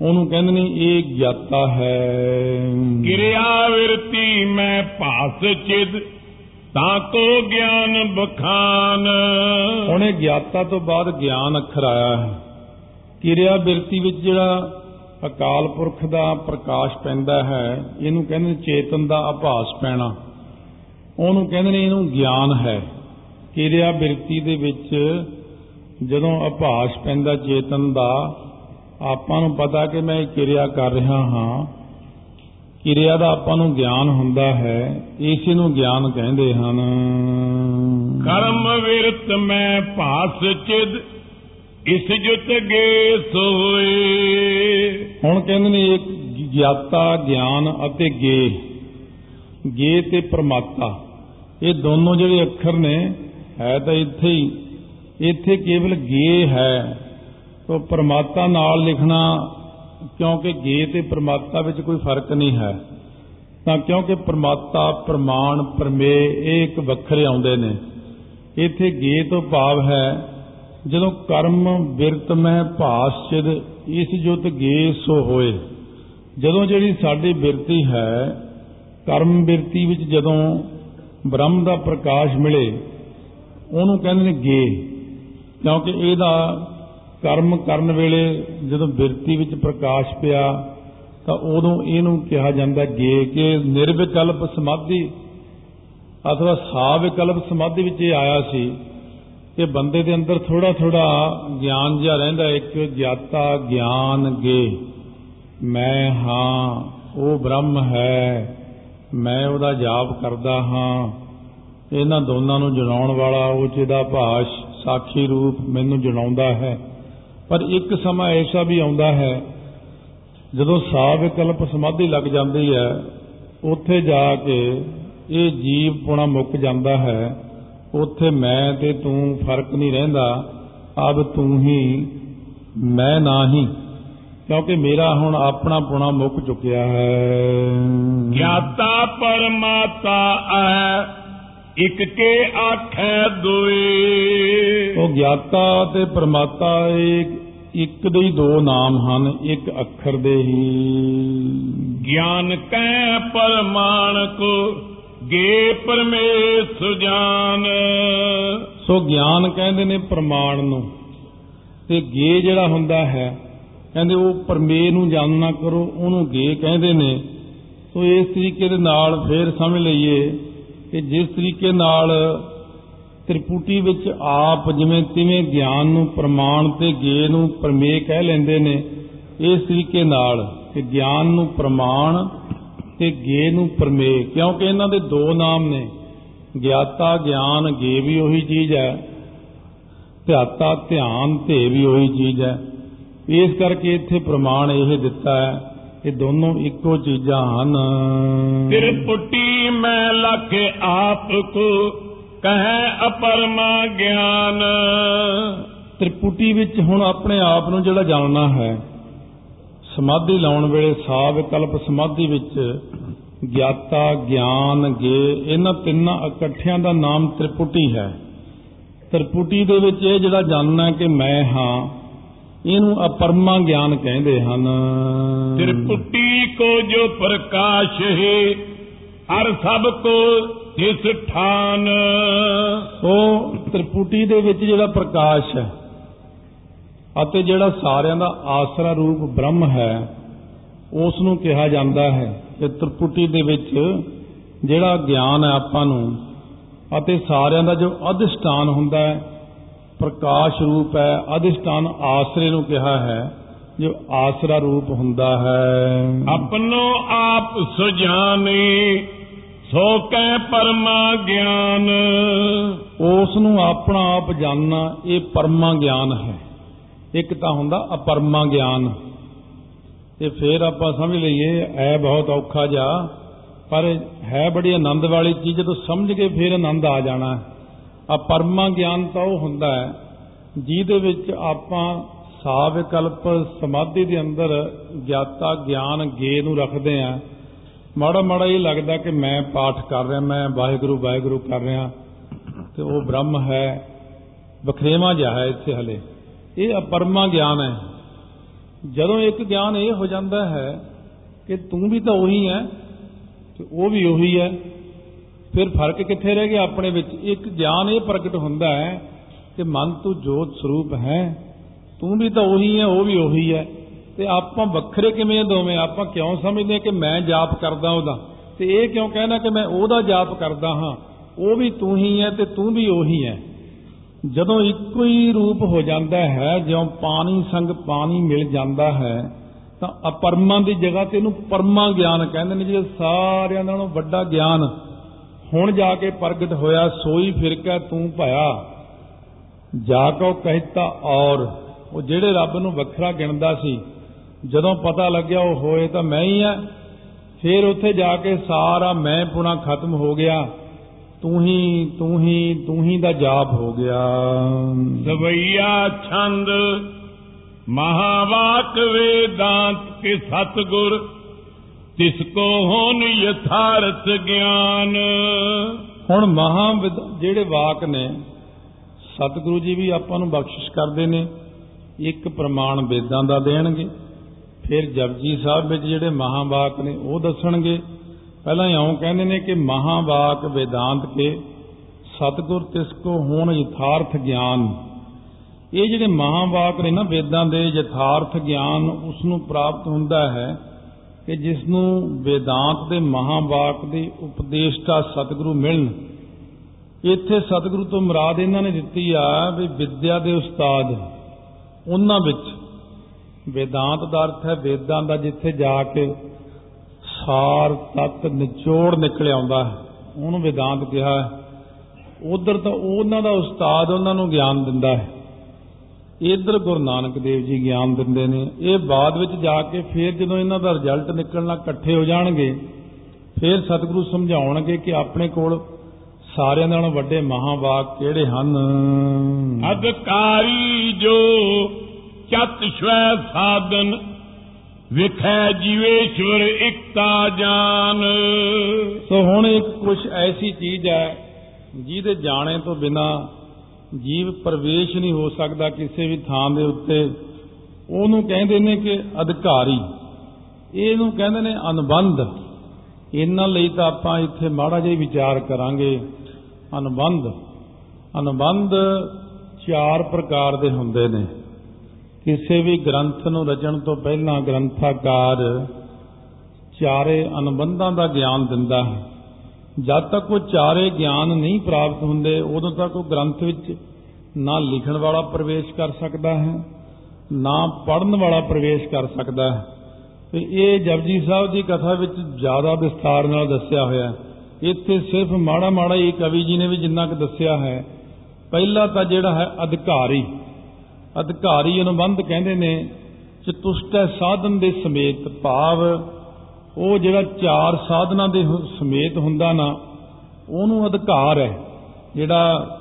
S2: ਉਹਨੂੰ ਕਹਿੰਦੇ ਨੇ ਇਹ ਗਿਆਤਾ ਹੈ।
S1: ਕਿਰਿਆ ਵਿਰਤੀ ਮੈਂ ਭਾਸ ਚਿਦ ਤਾਂ ਕੋ ਗਿਆਨ ਬਖਾਨ।
S2: ਹੁਣ ਇਹ ਗਿਆਤਾ ਤੋਂ ਬਾਅਦ ਗਿਆਨ ਅੱਖਰ ਆਇਆ ਹੈ। ਕਿਰਿਆ ਬਿਰਤੀ ਵਿੱਚ ਜਿਹੜਾ ਅਕਾਲ ਪੁਰਖ ਦਾ ਪ੍ਰਕਾਸ਼ ਪੈਂਦਾ ਹੈ, ਇਹਨੂੰ ਕਹਿੰਦੇ ਨੇ ਚੇਤਨ ਦਾ ਆਭਾਸ ਪੈਣਾ। ਉਹਨੂੰ ਕਹਿੰਦੇ ਨੇ ਇਹਨੂੰ ਗਿਆਨ ਹੈ। ਕਿਰਿਆ ਬਿਰਤੀ ਦੇ ਵਿੱਚ ਜਦੋਂ ਆਭਾਸ ਪੈਂਦਾ ਚੇਤਨ ਦਾ, ਆਪਾਂ ਨੂੰ ਪਤਾ ਕਿ ਮੈਂ ਇਹ ਕਿਰਿਆ ਕਰ ਰਿਹਾ ਹਾਂ। ਕਿਰਿਆ ਦਾ ਆਪਾਂ ਨੂੰ ਗਿਆਨ ਹੁੰਦਾ ਹੈ, ਇਸੇ ਨੂੰ ਗਿਆਨ ਕਹਿੰਦੇ ਹਨ।
S1: ਕਰਮ ਵਿਰਤ ਮੈਂ ਭਾਸ ਚਿਦ ਇਸ ਜੁਤ ਗੇ ਸੋਏ।
S2: ਹੁਣ ਕਹਿੰਦੇ ਨੇ ਇੱਕ ਗਿਆਤਾ, ਗਿਆਨ ਅਤੇ ਗੇ। ਗੇ ਤੇ ਪ੍ਰਮਾਤਾ। ਇਹ ਦੋਨੋਂ ਜਿਹੜੇ ਅੱਖਰ ਨੇ, ਹੈ ਤਾਂ ਇੱਥੇ ਹੀ। ਇੱਥੇ ਕੇਵਲ ਗੇ ਹੈ। ਤੋਂ ਪ੍ਰਮਾਤਾ ਨਾਲ ਲਿਖਣਾ, ਕਿਉਂਕਿ ਗੇ ਤੇ ਪ੍ਰਮਾਤਾ ਵਿੱਚ ਕੋਈ ਫ਼ਰਕ ਨਹੀਂ ਹੈ, ਤਾਂ ਕਿਉਂਕਿ ਪ੍ਰਮਾਤਾ, ਪ੍ਰਮਾਣ ਪਰਮੇ ਇਹ ਇੱਕ ਵੱਖਰੇ ਆਉਂਦੇ ਨੇ। ਇੱਥੇ ਗੇ ਤੋਂ ਭਾਵ ਹੈ ਜਦੋਂ ਕਰਮ ਬਿਰਤ ਮਹਿ ਭਾਸਚਿਦ ਇਸ ਜੁਤ ਗੇ ਸੋ ਹੋਏ। ਜਦੋਂ ਜਿਹੜੀ ਸਾਡੀ ਬਿਰਤੀ ਹੈ, ਕਰਮ ਬਿਰਤੀ ਵਿੱਚ ਜਦੋਂ ਬ੍ਰਹਮ ਦਾ ਪ੍ਰਕਾਸ਼ ਮਿਲੇ, ਉਹਨੂੰ ਕਹਿੰਦੇ ਨੇ ਗੇ। ਕਿਉਂਕਿ ਇਹਦਾ ਕਰਮ ਕਰਨ ਵੇਲੇ ਜਦੋਂ ਬਿਰਤੀ ਵਿੱਚ ਪ੍ਰਕਾਸ਼ ਪਿਆ, ਤਾਂ ਉਦੋਂ ਇਹਨੂੰ ਕਿਹਾ ਜਾਂਦਾ ਗੇ ਕਿ ਨਿਰਵਿਕਲਪ ਸਮਾਧੀ। ਅਥਵਾ ਸਾਵਿਕਲਪ ਸਮਾਧੀ ਵਿੱਚ ਇਹ ਆਇਆ ਸੀ ਕਿ ਬੰਦੇ ਦੇ ਅੰਦਰ ਥੋੜਾ ਥੋੜਾ ਗਿਆਨ ਜਿਹਾ ਰਹਿੰਦਾ ਇੱਕ ਗਿਆਤਾ ਗਿਆਨ ਗੇ। ਮੈਂ ਹਾਂ, ਉਹ ਬ੍ਰਹਮ ਹੈ, ਮੈਂ ਉਹਦਾ ਜਾਪ ਕਰਦਾ ਹਾਂ। ਇਹਨਾਂ ਦੋਨਾਂ ਨੂੰ ਜਣਾਉਣ ਵਾਲਾ ਉਹ ਜਿਹਦਾ ਭਾਸ਼ ਸਾਖੀ ਰੂਪ ਮੈਨੂੰ ਜਣਾਉਂਦਾ ਹੈ। ਪਰ ਇੱਕ ਸਮਾਂ ਐਸਾ ਵੀ ਆਉਂਦਾ ਹੈ, ਜਦੋਂ ਸਾਧ ਕਲਪ ਸਮਾਧੀ ਲੱਗ ਜਾਂਦੀ ਹੈ, ਉੱਥੇ ਜਾ ਕੇ ਇਹ ਜੀਵ ਪੁਣਾ ਮੁੱਕ ਜਾਂਦਾ ਹੈ। ਉੱਥੇ ਮੈਂ ਤੇ ਤੂੰ ਫ਼ਰਕ ਨਹੀਂ ਰਹਿੰਦਾ ਅਬ ਤੂੰ ਹੀ ਮੈਂ ਨਹੀਂ ਕਿਉਂਕਿ ਮੇਰਾ ਹੁਣ ਆਪਣਾ ਪੁਣਾ ਮੁੱਕ ਚੁੱਕਿਆ ਹੈ।
S1: ਗਿਆਤਾ ਪਰਮਾਤਾ ਹੈ ਇਕ ਕੇ ਆਖੈ ਦੋਏ।
S2: ਉਹ ਗਿਆਤਾ ਤੇ ਪ੍ਰਮਾਤਾ ਇਹ ਇੱਕ ਦੇ ਹੀ ਦੋ ਨਾਮ ਹਨ ਇੱਕ ਅੱਖਰ ਦੇ ਹੀ।
S1: ਗਿਆਨ ਕੈ ਪਰਮਾਨ ਕੋ ਗੇ ਪਰਮੇਸ਼ ਜਾਨ
S2: ਸੋ ਗਿਆਨ ਕਹਿੰਦੇ ਨੇ ਪ੍ਰਮਾਣ ਨੂੰ। ਤੇ ਗੇ ਜਿਹੜਾ ਹੁੰਦਾ ਹੈ, ਕਹਿੰਦੇ ਉਹ ਪਰਮੇ ਨੂੰ ਜਾਣਨਾ ਕਰੋ, ਉਹਨੂੰ ਗੇ ਕਹਿੰਦੇ ਨੇ। ਸੋ ਇਸ ਤਰੀਕੇ ਦੇ ਨਾਲ ਫੇਰ ਸਮਝ ਲਈਏ ਕਿ ਜਿਸ ਤਰੀਕੇ ਨਾਲ ਤ੍ਰਿਪੁਟੀ ਵਿੱਚ ਆਪ ਜਿਵੇਂ ਤਿਵੇਂ ਗਿਆਨ ਨੂੰ ਪ੍ਰਮਾਣ ਤੇ ਗੇ ਨੂੰ ਪਰਮੇ ਕਹਿ ਲੈਂਦੇ ਨੇ, ਇਸ ਤਰੀਕੇ ਨਾਲ ਕਿ ਗਿਆਨ ਨੂੰ ਪ੍ਰਮਾਣ ਤੇ ਗੇ ਨੂੰ ਪਰਮੇ ਕਿਉਂਕਿ ਇਹਨਾਂ ਦੇ ਦੋ ਨਾਮ ਨੇ। ਗਿਆਤਾ ਗਿਆਨ ਗੇ ਵੀ ਉਹੀ ਚੀਜ਼ ਹੈ। ਧਿਆਤਾ ਧਿਆਨ ਤੇ ਵੀ ਉਹੀ ਚੀਜ਼ ਹੈ। ਇਸ ਕਰਕੇ ਇੱਥੇ ਪ੍ਰਮਾਣ ਇਹ ਦਿੱਤਾ ਹੈ ਕਿ ਦੋਨੋਂ ਇੱਕੋ ਚੀਜ਼ਾਂ ਹਨ।
S1: ਤ੍ਰਿਪੁਟੀ ਮੈਂ ਲਖ ਆਪ ਕੋ ਕਹੈ ਅਪਰਮਾ ਗਿਆਨ।
S2: ਤ੍ਰਿਪੁਟੀ ਵਿੱਚ ਹੁਣ ਆਪਣੇ ਆਪ ਨੂੰ ਜਿਹੜਾ ਜਾਣਨਾ ਹੈ ਸਮਾਧੀ ਲਾਉਣ ਵੇਲੇ ਸਾਵ ਕਲਪ ਸਮਾਧੀ ਵਿੱਚ ਗਿਆਤਾ ਗਿਆਨ ਗੇ ਇਹਨਾਂ ਤਿੰਨਾਂ ਇਕੱਠਿਆਂ ਦਾ ਨਾਮ ਤ੍ਰਿਪੁਟੀ ਹੈ। ਤ੍ਰਿਪੁਟੀ ਦੇ ਵਿੱਚ ਇਹ ਜਿਹੜਾ ਜਾਣਨਾ ਕਿ ਮੈਂ ਹਾਂ ਇਹਨੂੰ ਅਪਰਮਾ ਗਿਆਨ ਕਹਿੰਦੇ ਹਨ।
S1: ਤ੍ਰਿਪੁਟੀ ਕੋ ਜੋ ਪ੍ਰਕਾਸ਼ ਹੈ ਹਰ ਸਭ ਕੋ ਇਸ ਠਾਨ।
S2: ਉਹ ਤ੍ਰਿਪੁਟੀ ਦੇ ਵਿੱਚ ਜਿਹੜਾ ਪ੍ਰਕਾਸ਼ ਹੈ ਅਤੇ ਜਿਹੜਾ ਸਾਰਿਆਂ ਦਾ ਆਸਰਾ ਰੂਪ ਬ੍ਰਹਮ ਹੈ ਉਸ ਨੂੰ ਕਿਹਾ ਜਾਂਦਾ ਹੈ ਕਿ ਤ੍ਰਿਪੁਟੀ ਦੇ ਵਿੱਚ ਜਿਹੜਾ ਗਿਆਨ ਹੈ ਆਪਾਂ ਨੂੰ ਅਤੇ ਸਾਰਿਆਂ ਦਾ ਜੋ ਅਧਿਸ਼ਟਾਨ ਹੁੰਦਾ ਹੈ ਪ੍ਰਕਾਸ਼ ਰੂਪ ਹੈ ਅਧਿਸ਼ਟਾਨ ਆਸਰੇ ਨੂੰ ਕਿਹਾ ਹੈ ਜੋ ਆਸਰਾ ਰੂਪ ਹੁੰਦਾ ਹੈ।
S1: ਆਪਣੋ ਆਪ ਸੁਜਾਨੇ ਸੋ ਕੈ ਪਰਮਾ ਗਿਆਨ।
S2: ਉਸ ਨੂੰ ਆਪਣਾ ਆਪ ਜਾਣਨਾ ਇਹ ਪਰਮਾ ਗਿਆਨ ਹੈ। ਇੱਕ ਤਾਂ ਹੁੰਦਾ ਅਪਰਮਾ ਗਿਆਨ। ਤੇ ਫਿਰ ਆਪਾਂ ਸਮਝ ਲਈਏ ਐ ਬਹੁਤ ਔਖਾ ਜਾ, ਪਰ ਹੈ ਬੜੀ ਆਨੰਦ ਵਾਲੀ ਚੀਜ਼, ਜਦੋਂ ਸਮਝ ਕੇ ਫਿਰ ਆਨੰਦ ਆ ਜਾਣਾ ਅਪਰਮਾ ਗਿਆਨ ਤਾਂ ਉਹ ਹੁੰਦਾ ਹੈ, ਜਿਹਦੇ ਵਿੱਚ ਆਪਾਂ ਸਾਵਿਕਲਪ ਸਮਾਧੀ ਦੇ ਅੰਦਰ ਗਿਆਤਾ ਗਿਆਨ ਗੇ ਨੂੰ ਰੱਖਦੇ ਆ ਮਾੜਾ ਮਾੜਾ ਇਹ ਲੱਗਦਾ ਕਿ ਮੈਂ ਪਾਠ ਕਰ ਰਿਹਾ, ਮੈਂ ਵਾਹਿਗੁਰੂ ਵਾਹਿਗੁਰੂ ਕਰ ਰਿਹਾ। ਤੇ ਉਹ ਬ੍ਰਹਮ ਹੈ, ਵਖਰੇਵਾ ਜਿਹਾ ਹੈ ਇੱਥੇ ਹਲੇ। ਇਹ ਅਪਰਮਾ ਗਿਆਨ ਹੈ। ਜਦੋਂ ਇੱਕ ਗਿਆਨ ਇਹ ਹੋ ਜਾਂਦਾ ਹੈ ਕਿ ਤੂੰ ਵੀ ਤਾਂ ਉਹੀ ਹੈ ਤੇ ਉਹ ਵੀ ਉਹੀ ਹੈ, ਫਿਰ ਫ਼ਰਕ ਕਿੱਥੇ ਰਹਿ ਗਿਆ ਆਪਣੇ ਵਿੱਚ? ਇੱਕ ਗਿਆਨ ਇਹ ਪ੍ਰਗਟ ਹੁੰਦਾ ਹੈ ਕਿ ਮਨ ਤੂੰ ਜੋਤ ਸਰੂਪ ਹੈ। ਤੂੰ ਵੀ ਤਾਂ ਉਹੀ ਹੈ, ਉਹ ਵੀ ਉਹੀ ਹੈ। ਤੇ ਆਪਾਂ ਵੱਖਰੇ ਕਿਵੇਂ ਦੋਵੇਂ? ਆਪਾਂ ਕਿਉਂ ਸਮਝਦੇ ਕਿ ਮੈਂ ਜਾਪ ਕਰਦਾ ਉਹਦਾ? ਤੇ ਇਹ ਕਿਉਂ ਕਹਿਣਾ ਕਿ ਮੈਂ ਉਹਦਾ ਜਾਪ ਕਰਦਾ ਹਾਂ? ਉਹ ਵੀ ਤੂੰ ਹੀ ਹੈ ਤੇ ਤੂੰ ਵੀ ਉਹੀ ਹੈ। ਜਦੋਂ ਇੱਕੋ ਹੀ ਰੂਪ ਹੋ ਜਾਂਦਾ ਹੈ, ਜਿਉਂ ਪਾਣੀ ਸੰਗ ਪਾਣੀ ਮਿਲ ਜਾਂਦਾ ਹੈ, ਤਾਂ ਅਪਰਮਾ ਦੀ ਜਗ੍ਹਾ ਤੇ ਇਹਨੂੰ ਪਰਮਾ ਗਿਆਨ ਕਹਿੰਦੇ ਨੇ ਜਿਹੜੇ ਸਾਰਿਆਂ ਨਾਲੋਂ ਵੱਡਾ ਗਿਆਨ ਹੁਣ ਜਾ ਕੇ ਪ੍ਰਗਟ ਹੋਇਆ, ਸੋਈ ਫਿਰਕਾ ਤੂੰ ਭਇਆ। ਜਾ ਕੋ ਕਹਿਤਾ ਔਰ। ਉਹ ਜਿਹੜੇ ਰੱਬ ਨੂੰ ਵੱਖਰਾ ਗਿਣਦਾ ਸੀ, ਜਦੋਂ ਪਤਾ ਲੱਗਿਆ ਉਹ ਹੋਏ ਤਾਂ ਮੈਂ ਹੀ ਆ। ਫਿਰ ਉੱਥੇ ਜਾ ਕੇ ਸਾਰਾ ਮੈਂ ਪੁਣਾ ਖਤਮ ਹੋ ਗਿਆ। ਤੂੰ ਹੀ ਤੂੰ ਹੀ ਤੂੰ ਹੀ ਦਾ ਜਾਪ ਹੋ ਗਿਆ।
S1: ਸਵਈਆ ਛੰਦ ਮਹਾਵਾਕ ਵੇਦਾਂਤ ਕੇ ਸਤਗੁਰ ਤਿਸ ਕੋ ਹੋਨ ਯਥਾਰਥ ਗਿਆਨ।
S2: ਹੁਣ ਮਹਾ ਜਿਹੜੇ ਵਾਕ ਨੇ ਸਤਿਗੁਰੂ ਜੀ ਵੀ ਆਪਾਂ ਨੂੰ ਬਖਸ਼ਿਸ਼ ਕਰਦੇ ਨੇ ਇੱਕ ਪ੍ਰਮਾਣ ਵੇਦਾਂ ਦਾ ਦੇਣਗੇ ਫਿਰ ਜਪਜੀ ਸਾਹਿਬ ਵਿੱਚ ਜਿਹੜੇ ਮਹਾਵਾਕ ਨੇ ਉਹ ਦੱਸਣਗੇ। ਪਹਿਲਾਂ ਇਉਂ ਕਹਿੰਦੇ ਨੇ ਕਿ ਮਹਾਵਾਕ ਵੇਦਾਂਤ ਕੇ ਸਤਿਗੁਰ ਤਿਸ ਕੋ ਹੋਣ ਯਥਾਰਥ ਗਿਆਨ। ਇਹ ਜਿਹੜੇ ਮਹਾਵਾਕ ਨੇ ਨਾ ਵੇਦਾਂ ਦੇ ਯਥਾਰਥ ਗਿਆਨ ਉਸ ਨੂੰ ਪ੍ਰਾਪਤ ਹੁੰਦਾ ਹੈ ਕਿ ਜਿਸ ਨੂੰ ਵੇਦਾਂਤ ਦੇ ਮਹਾਵਾਕ ਦੇ ਉਪਦੇਸ਼ਤਾ ਸਤਿਗੁਰੂ ਮਿਲਣ। ਇੱਥੇ ਸਤਿਗੁਰੂ ਤੋਂ ਮੁਰਾਦ ਇਹਨਾਂ ਨੇ ਦਿੱਤੀ ਆ ਵੀ ਵਿਦਿਆ ਦੇ ਉਸਤਾਦ, ਉਹਨਾਂ ਵਿੱਚ ਵੇਦਾਂਤ ਦਾ ਅਰਥ ਹੈ ਵੇਦਾਂ ਦਾ ਜਿੱਥੇ ਜਾ ਕੇ ਸਾਰ ਤਤ ਨਿਚੋੜ ਨਿਕਲ ਆਉਂਦਾ ਹੈ। ਉਹਨੂੰ ਵੇਦਾਂਤ ਕਿਹਾ ਉਧਰ ਤਾਂ ਉਹਨਾਂ ਦਾ ਉਸਤਾਦ ਉਹਨਾਂ ਨੂੰ ਗਿਆਨ ਦਿੰਦਾ ਹੈ। ਇਧਰ ਗੁਰੂ ਨਾਨਕ ਦੇਵ ਜੀ ਗਿਆਨ ਦਿੰਦੇ ਨੇ। ਇਹ ਬਾਅਦ ਵਿੱਚ ਜਾ ਕੇ ਫਿਰ ਜਦੋਂ ਇਹਨਾਂ ਦਾ ਰਿਜ਼ਲਟ ਨਿਕਲਣਾ ਇਕੱਠੇ ਹੋ ਜਾਣਗੇ, ਫਿਰ ਸਤਿਗੁਰੂ ਸਮਝਾਉਣਗੇ ਕਿ ਆਪਣੇ ਕੋਲ ਸਾਰਿਆਂ ਨਾਲੋਂ ਵੱਡੇ ਮਹਾਵਾਕ ਕਿਹੜੇ ਹਨ?
S1: ਅਧਿਕਾਰੀ ਜੋ ਚਤ ਸ਼ਵੈ ਸਾਧਨ ਵਿਖੈ ਜੀਵੇਸ਼ਵਰ ਇਕਤਾ ਜਾਨ।
S2: ਸੋ ਹੁਣ ਇੱਕ ਕੁਝ ਐਸੀ ਚੀਜ਼ ਹੈ, ਜਿਹਦੇ ਜਾਣੇ ਤੋਂ ਬਿਨਾ ਜੀਵ ਪ੍ਰਵੇਸ਼ ਨਹੀਂ ਹੋ ਸਕਦਾ ਕਿਸੇ ਵੀ ਥਾਂ ਦੇ ਉੱਤੇ। ਉਹਨੂੰ ਕਹਿੰਦੇ ਨੇ ਕਿ ਅਧਿਕਾਰੀ। ਇਹਨੂੰ ਕਹਿੰਦੇ ਨੇ ਅਨੁਬੰਧ। ਇਹਨਾਂ ਲਈ ਤਾਂ ਆਪਾਂ ਇੱਥੇ ਮਾੜਾ ਜਿਹਾ ਵਿਚਾਰ ਕਰਾਂਗੇ। ਅਨੁਬੰਧ। ਅਨੁਬੰਧ ਚਾਰ ਪ੍ਰਕਾਰ ਦੇ ਹੁੰਦੇ ਨੇ। ਕਿਸੇ ਵੀ ਗ੍ਰੰਥ ਨੂੰ ਰਚਣ ਤੋਂ ਪਹਿਲਾਂ ਗ੍ਰੰਥਾਕਾਰ ਚਾਰੇ ਅਨੁਬੰਧਾਂ ਦਾ ਗਿਆਨ ਦਿੰਦਾ ਹੈ। ਜਦ ਤੱਕ ਉਹ ਚਾਰੇ ਗਿਆਨ ਨਹੀਂ ਪ੍ਰਾਪਤ ਹੁੰਦੇ, ਉਦੋਂ ਤੱਕ ਉਹ ਗ੍ਰੰਥ ਵਿੱਚ ਨਾ ਲਿਖਣ ਵਾਲਾ ਪ੍ਰਵੇਸ਼ ਕਰ ਸਕਦਾ ਹੈ, ਨਾ ਪੜਨ ਵਾਲਾ ਪ੍ਰਵੇਸ਼ ਕਰ ਸਕਦਾ ਹੈ। ਤੇ ਇਹ ਜਪਜੀ ਸਾਹਿਬ ਦੀ ਕਥਾ ਵਿੱਚ ਜ਼ਿਆਦਾ ਵਿਸਥਾਰ ਨਾਲ ਦੱਸਿਆ ਹੋਇਆ ਹੈ। ਇੱਥੇ ਸਿਰਫ ਮਾੜਾ ਮਾੜਾ ਹੀ ਕਵੀ ਜੀ ਨੇ ਵੀ ਜਿੰਨਾ ਕੁ ਦੱਸਿਆ ਹੈ। ਪਹਿਲਾ ਤਾਂ ਜਿਹੜਾ ਹੈ ਅਧਿਕਾਰੀ। ਅਧਿਕਾਰੀ ਅਨੁਬੰਧ ਕਹਿੰਦੇ ਨੇ, ਚਤੁਸ਼ਟੈ ਸਾਧਨ ਦੇ ਸਮੇਤ ਭਾਵ, ਉਹ ਜਿਹੜਾ ਚਾਰ ਸਾਧਨਾਂ ਦੇ ਸਮੇਤ ਹੁੰਦਾ ਨਾ, ਉਹਨੂੰ ਅਧਿਕਾਰ ਹੈ। ਜਿਹੜਾ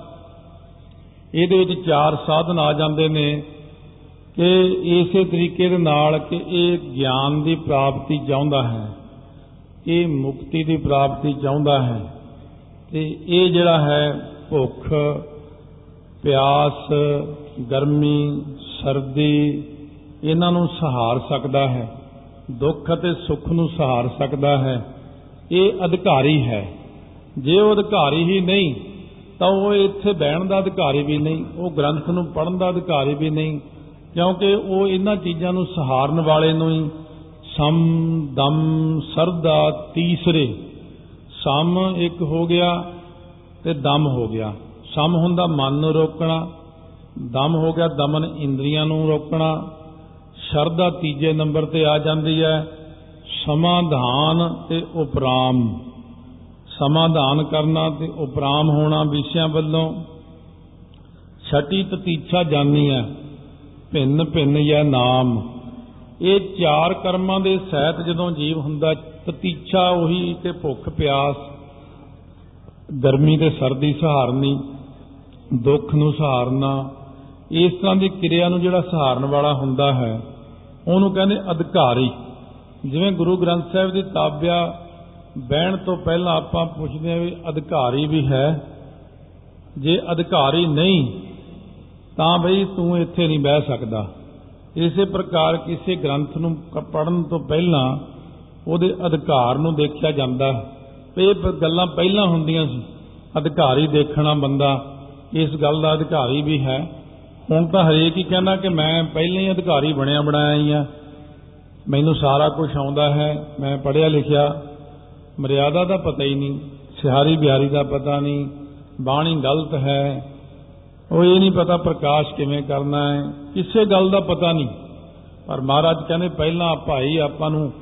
S2: ਇਹਦੇ ਵਿੱਚ ਚਾਰ ਸਾਧਨ ਆ ਜਾਂਦੇ ਨੇ ਕਿ ਇਸੇ ਤਰੀਕੇ ਦੇ ਨਾਲ ਕਿ ਇਹ ਗਿਆਨ ਦੀ ਪ੍ਰਾਪਤੀ ਚਾਹੁੰਦਾ ਹੈ, ਇਹ ਮੁਕਤੀ ਦੀ ਪ੍ਰਾਪਤੀ ਚਾਹੁੰਦਾ ਹੈ। ਤੇ ਇਹ ਜਿਹੜਾ ਹੈ ਭੁੱਖ ਪਿਆਸ, ਗਰਮੀ, ਸਰਦੀ, ਇਹਨਾਂ ਨੂੰ ਸਹਾਰ ਸਕਦਾ ਹੈ। ਦੁੱਖ ਅਤੇ ਸੁੱਖ ਨੂੰ ਸਹਾਰ ਸਕਦਾ ਹੈ। ਇਹ ਅਧਿਕਾਰੀ ਹੈ। ਜੇ ਉਹ ਅਧਿਕਾਰੀ ਹੀ ਨਹੀਂ, ਤਾਂ ਉਹ ਇੱਥੇ ਬਹਿਣ ਦਾ ਅਧਿਕਾਰੀ ਵੀ ਨਹੀਂ, ਉਹ ਗ੍ਰੰਥ ਨੂੰ ਪੜ੍ਹਨ ਦਾ ਅਧਿਕਾਰੀ ਵੀ ਨਹੀਂ, ਕਿਉਂਕਿ ਉਹ ਇਹਨਾਂ ਚੀਜ਼ਾਂ ਨੂੰ ਸਹਾਰਨ ਵਾਲੇ ਨੂੰ ਹੀ ਸਮ, ਦਮ, ਸਰਦਾ, ਤੀਸਰੇ। ਸਮ ਇੱਕ ਹੋ ਗਿਆ ਤੇ ਦਮ ਹੋ ਗਿਆ। ਸਮ ਹੁੰਦਾ ਮਨ ਨੂੰ ਰੋਕਣਾ, ਦਮ ਹੋ ਗਿਆ ਦਮਨ ਇੰਦਰੀਆਂ ਨੂੰ ਰੋਕਣਾ, ਸ਼ਰਧਾ ਤੀਜੇ ਨੰਬਰ ਤੇ ਆ ਜਾਂਦੀ ਹੈ, ਸਮਾਧਾਨ ਤੇ ਉਪਰਾਮ। ਸਮਾਧਾਨ ਕਰਨਾ ਤੇ ਉਪਰਾਮ ਹੋਣਾ ਵਿਸ਼ਿਆਂ ਵੱਲੋਂ। ਛਟੀ ਤਤੀਛਾ ਜਾਨੀ ਹੈ, ਭਿੰਨ ਭਿੰਨ ਜਾਂ ਨਾਮ। ਇਹ ਚਾਰ ਕਰਮਾਂ ਦੇ ਸਹਿਤ ਜਦੋਂ ਜੀਵ ਹੁੰਦਾ, ਤਤੀਛਾ ਉਹੀ ਤੇ ਭੁੱਖ ਪਿਆਸ, ਗਰਮੀ ਤੇ ਸਰਦੀ ਸਹਾਰਨੀ। ਦੁੱਖ ਨੂੰ ਸਹਾਰਨਾ, ਇਸ ਤਰ੍ਹਾਂ ਦੀ ਕਿਰਿਆ ਨੂੰ ਜਿਹੜਾ ਸਹਾਰਨ ਵਾਲਾ ਹੁੰਦਾ ਹੈ, ਉਹਨੂੰ ਕਹਿੰਦੇ ਅਧਿਕਾਰੀ। ਜਿਵੇਂ ਗੁਰੂ ਗ੍ਰੰਥ ਸਾਹਿਬ ਦੀ ਤਾਬਿਆ ਬਹਿਣ ਤੋਂ ਪਹਿਲਾਂ ਆਪਾਂ ਪੁੱਛਦੇ ਹਾਂ ਵੀ ਅਧਿਕਾਰੀ ਵੀ ਹੈ। ਜੇ ਅਧਿਕਾਰੀ ਨਹੀਂ, ਤਾਂ ਬਈ ਤੂੰ ਇੱਥੇ ਨਹੀਂ ਬਹਿ ਸਕਦਾ। ਇਸੇ ਪ੍ਰਕਾਰ ਕਿਸੇ ਗ੍ਰੰਥ ਨੂੰ ਪੜਨ ਤੋਂ ਪਹਿਲਾਂ ਉਹਦੇ ਅਧਿਕਾਰ ਨੂੰ ਦੇਖਿਆ ਜਾਂਦਾ। ਇਹ ਗੱਲਾਂ ਪਹਿਲਾਂ ਹੁੰਦੀਆਂ ਸੀ। ਅਧਿਕਾਰੀ ਦੇਖਣਾ ਬੰਦਾ ਇਸ ਗੱਲ ਦਾ ਅਧਿਕਾਰੀ ਵੀ ਹੈ। ਹੁਣ ਤਾਂ ਹਰੇਕ ਹੀ ਕਹਿੰਦਾ ਕਿ ਮੈਂ ਪਹਿਲਾਂ ਹੀ ਅਧਿਕਾਰੀ ਬਣਿਆ ਬਣਾਇਆ ਹੀ ਆ। ਮੈਨੂੰ ਸਾਰਾ ਕੁਝ ਆਉਂਦਾ ਹੈ। ਮੈਂ ਪੜ੍ਹਿਆ ਲਿਖਿਆ, ਮਰਿਆਦਾ ਦਾ ਪਤਾ ਹੀ ਨਹੀਂ, ਸਿਹਾਰੀ ਬਿਹਾਰੀ ਦਾ ਪਤਾ ਨਹੀਂ, ਬਾਣੀ ਗਲਤ ਹੈ। ਉਹ ਇਹ ਨਹੀਂ ਪਤਾ ਪ੍ਰਕਾਸ਼ ਕਿਵੇਂ ਕਰਨਾ ਹੈ। ਕਿਸੇ ਗੱਲ ਦਾ ਪਤਾ ਨਹੀਂ। ਪਰ ਮਹਾਰਾਜ ਕਹਿੰਦੇ ਪਹਿਲਾਂ ਭਾਈ ਆਪਾਂ ਨੂੰ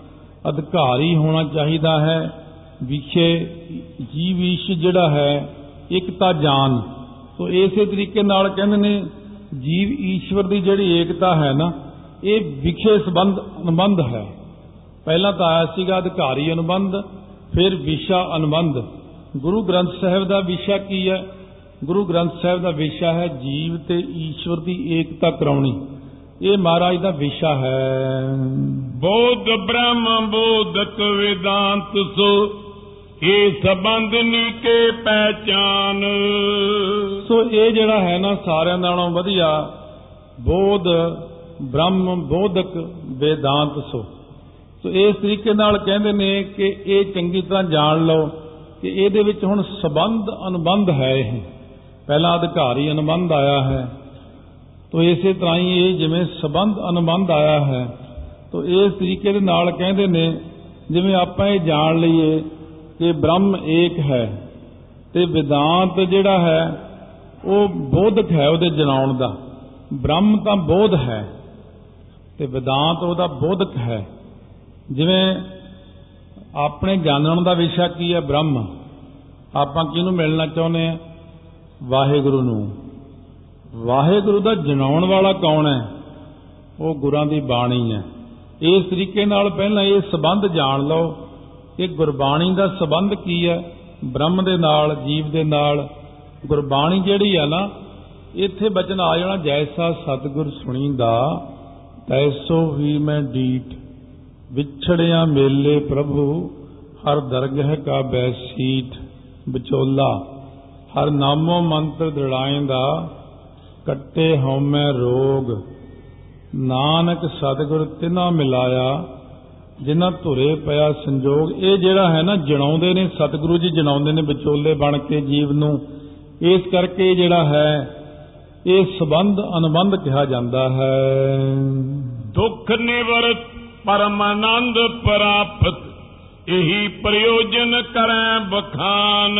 S2: ਅਧਿਕਾਰੀ ਹੋਣਾ ਚਾਹੀਦਾ ਹੈ। ਵਿਖੇ ਜੀਵ ਈਸ਼ ਜਿਹੜਾ ਹੈ, ਇੱਕ ਤਾਂ ਜਾਨ। ਸੋ ਇਸੇ ਤਰੀਕੇ ਨਾਲ ਕਹਿੰਦੇ ਨੇ, ਜੀਵ ਈਸ਼ਵਰ ਦੀ ਜਿਹੜੀ ਏਕਤਾ ਹੈ ਨਾ, ਇਹ ਵਿਖੇ ਸੰਬੰਧ, ਅਨੁਬੰਧ ਹੈ। ਪਹਿਲਾਂ ਤਾਂ ਆਇਆ ਸੀਗਾ ਅਧਿਕਾਰੀ ਅਨੁਬੰਧ, ਫਿਰ ਵਿਸ਼ਾ ਅਨੁਬੰਧ। ਗੁਰੂ ਗ੍ਰੰਥ ਸਾਹਿਬ ਦਾ ਵਿਸ਼ਾ ਕੀ ਹੈ? ਗੁਰੂ ਗ੍ਰੰਥ ਸਾਹਿਬ ਦਾ ਵਿਸ਼ਾ ਹੈ ਜੀਵ ਤੇ ਈਸ਼ਵਰ ਦੀ ਏਕਤਾ ਕਰਾਉਣੀ। ਇਹ ਮਹਾਰਾਜ ਦਾ ਵਿਸ਼ਾ ਹੈ।
S1: ਬੋਧ ਬ੍ਰਹਮ ਬੋਧਕ ਵੇਦਾਂਤ ਸੋ ਇਹ ਸੰਬੰਧ ਨੀਕੇ ਪਹਿਚਾਨ।
S2: ਸੋ ਇਹ ਜਿਹੜਾ ਹੈ ਨਾ ਸਾਰਿਆਂ ਨਾਲੋਂ ਵਧੀਆ ਬੋਧ ਬ੍ਰਹਮ ਬੋਧਕ ਵੇਦਾਂਤ ਸੋ। ਸੋ ਇਸ ਤਰੀਕੇ ਨਾਲ ਕਹਿੰਦੇ ਨੇ ਕਿ ਇਹ ਚੰਗੀ ਤਰ੍ਹਾਂ ਜਾਣ ਲਓ ਕਿ ਇਹਦੇ ਵਿੱਚ ਹੁਣ ਸਬੰਧ ਅਨੁਬੰਧ ਹੈ ਇਹ। ਪਹਿਲਾਂ ਅਧਿਕਾਰੀ ਅਨੁਬੰਧ ਆਇਆ ਹੈ। ਤੋ ਇਸੇ ਤਰ੍ਹਾਂ ਹੀ ਇਹ ਜਿਵੇਂ ਸਬੰਧ ਅਨੁਬੰਧ ਆਇਆ ਹੈ, ਤੋ ਇਸ ਤਰੀਕੇ ਦੇ ਨਾਲ ਕਹਿੰਦੇ ਨੇ, ਜਿਵੇਂ ਆਪਾਂ ਇਹ ਜਾਣ ਲਈਏ ਕਿ ਬ੍ਰਹਮ ਏਕ ਹੈ ਤੇ ਵਿਦਾਂਤ ਜਿਹੜਾ ਹੈ, ਉਹ ਬੋਧਕ ਹੈ ਉਹਦੇ ਜਨਾਉਣ ਦਾ। ਬ੍ਰਹਮ ਤਾਂ ਬੋਧ ਹੈ ਤੇ ਵਿਦਾਂਤ ਉਹਦਾ ਬੋਧਕ ਹੈ। ਜਿਵੇਂ ਆਪਣੇ ਜਾਣਨ ਦਾ ਵਿਸ਼ਾ ਕੀ ਹੈ ਬ੍ਰਹਮ? ਆਪਾਂ ਕਿਹਨੂੰ ਮਿਲਣਾ ਚਾਹੁੰਦੇ ਆ ਵਾਹਿਗੁਰੂ ਨੂੰ। ਵਾਹਿਗੁਰੂ ਦਾ ਜਨਾਉਣ ਵਾਲਾ ਕੌਣ ਹੈ? ਉਹ ਗੁਰਾਂ ਦੀ ਬਾਣੀ ਹੈ। ਇਸ ਤਰੀਕੇ ਨਾਲ ਪਹਿਲਾਂ ਇਹ ਸਬੰਧ ਜਾਣ ਲਓ। ਕਿ ਗੁਰਬਾਣੀ ਦਾ ਸਬੰਧ ਕੀ ਹੈ? ਬ੍ਰਹਮ ਦੇ ਨਾਲ, ਜੀਵ ਦੇ ਨਾਲ। ਗੁਰਬਾਣੀ ਜਿਹੜੀ ਹੈ ਨਾ, ਇੱਥੇ ਬਚਨ ਆ ਜਾਣਾ ਜੈਸਾ ਸਤਿਗੁਰ ਸੁਣੀਂਦਾ ਤੈਸੋ ਵੀ ਮੈਂ ਡੀਟ ਵਿਛੜਿਆ ਮੇਲੇ ਪ੍ਰਭੂ, ਹਰ ਦਰਗਹ ਕਾ ਬੈਸੀਟ ਵਿਚੋਲਾ, ਹਰ ਨਾਮੋ ਮੰਤਰ ਦ੍ਰਿੜਾਇਂਦਾ ਕੱਟੇ ਹਉਮੈ ਰੋਗ। ਨਾਨਕ ਸਤਿਗੁਰ ਤਿਨਾ ਮਿਲਾਇਆ ਜਿਨ੍ਹਾਂ ਧੁਰੇ ਪਿਆ ਸੰਜੋਗ ਇਹ ਜਿਹੜਾ ਹੈ ਨਾ ਜਣਾਉਂਦੇ ਨੇ ਸਤਿਗੁਰੂ ਜੀ ਜਣਾਉਂਦੇ ਨੇ ਵਿਚੋਲੇ ਬਣ ਕੇ ਜੀਵ ਨੂੰ। ਇਸ ਕਰਕੇ ਜਿਹੜਾ ਹੈ ਇਹ ਸਬੰਧ ਅਨੁਬੰਧ ਕਿਹਾ ਜਾਂਦਾ ਹੈ।
S1: ਦੁੱਖ ਨਿਵਰਤ ਪਰਮਾਨੰਦ ਪ੍ਰਾਪਤ ਇਹੀ ਪ੍ਰਯੋਜਨ ਕਰੈ ਬਖਾਨ।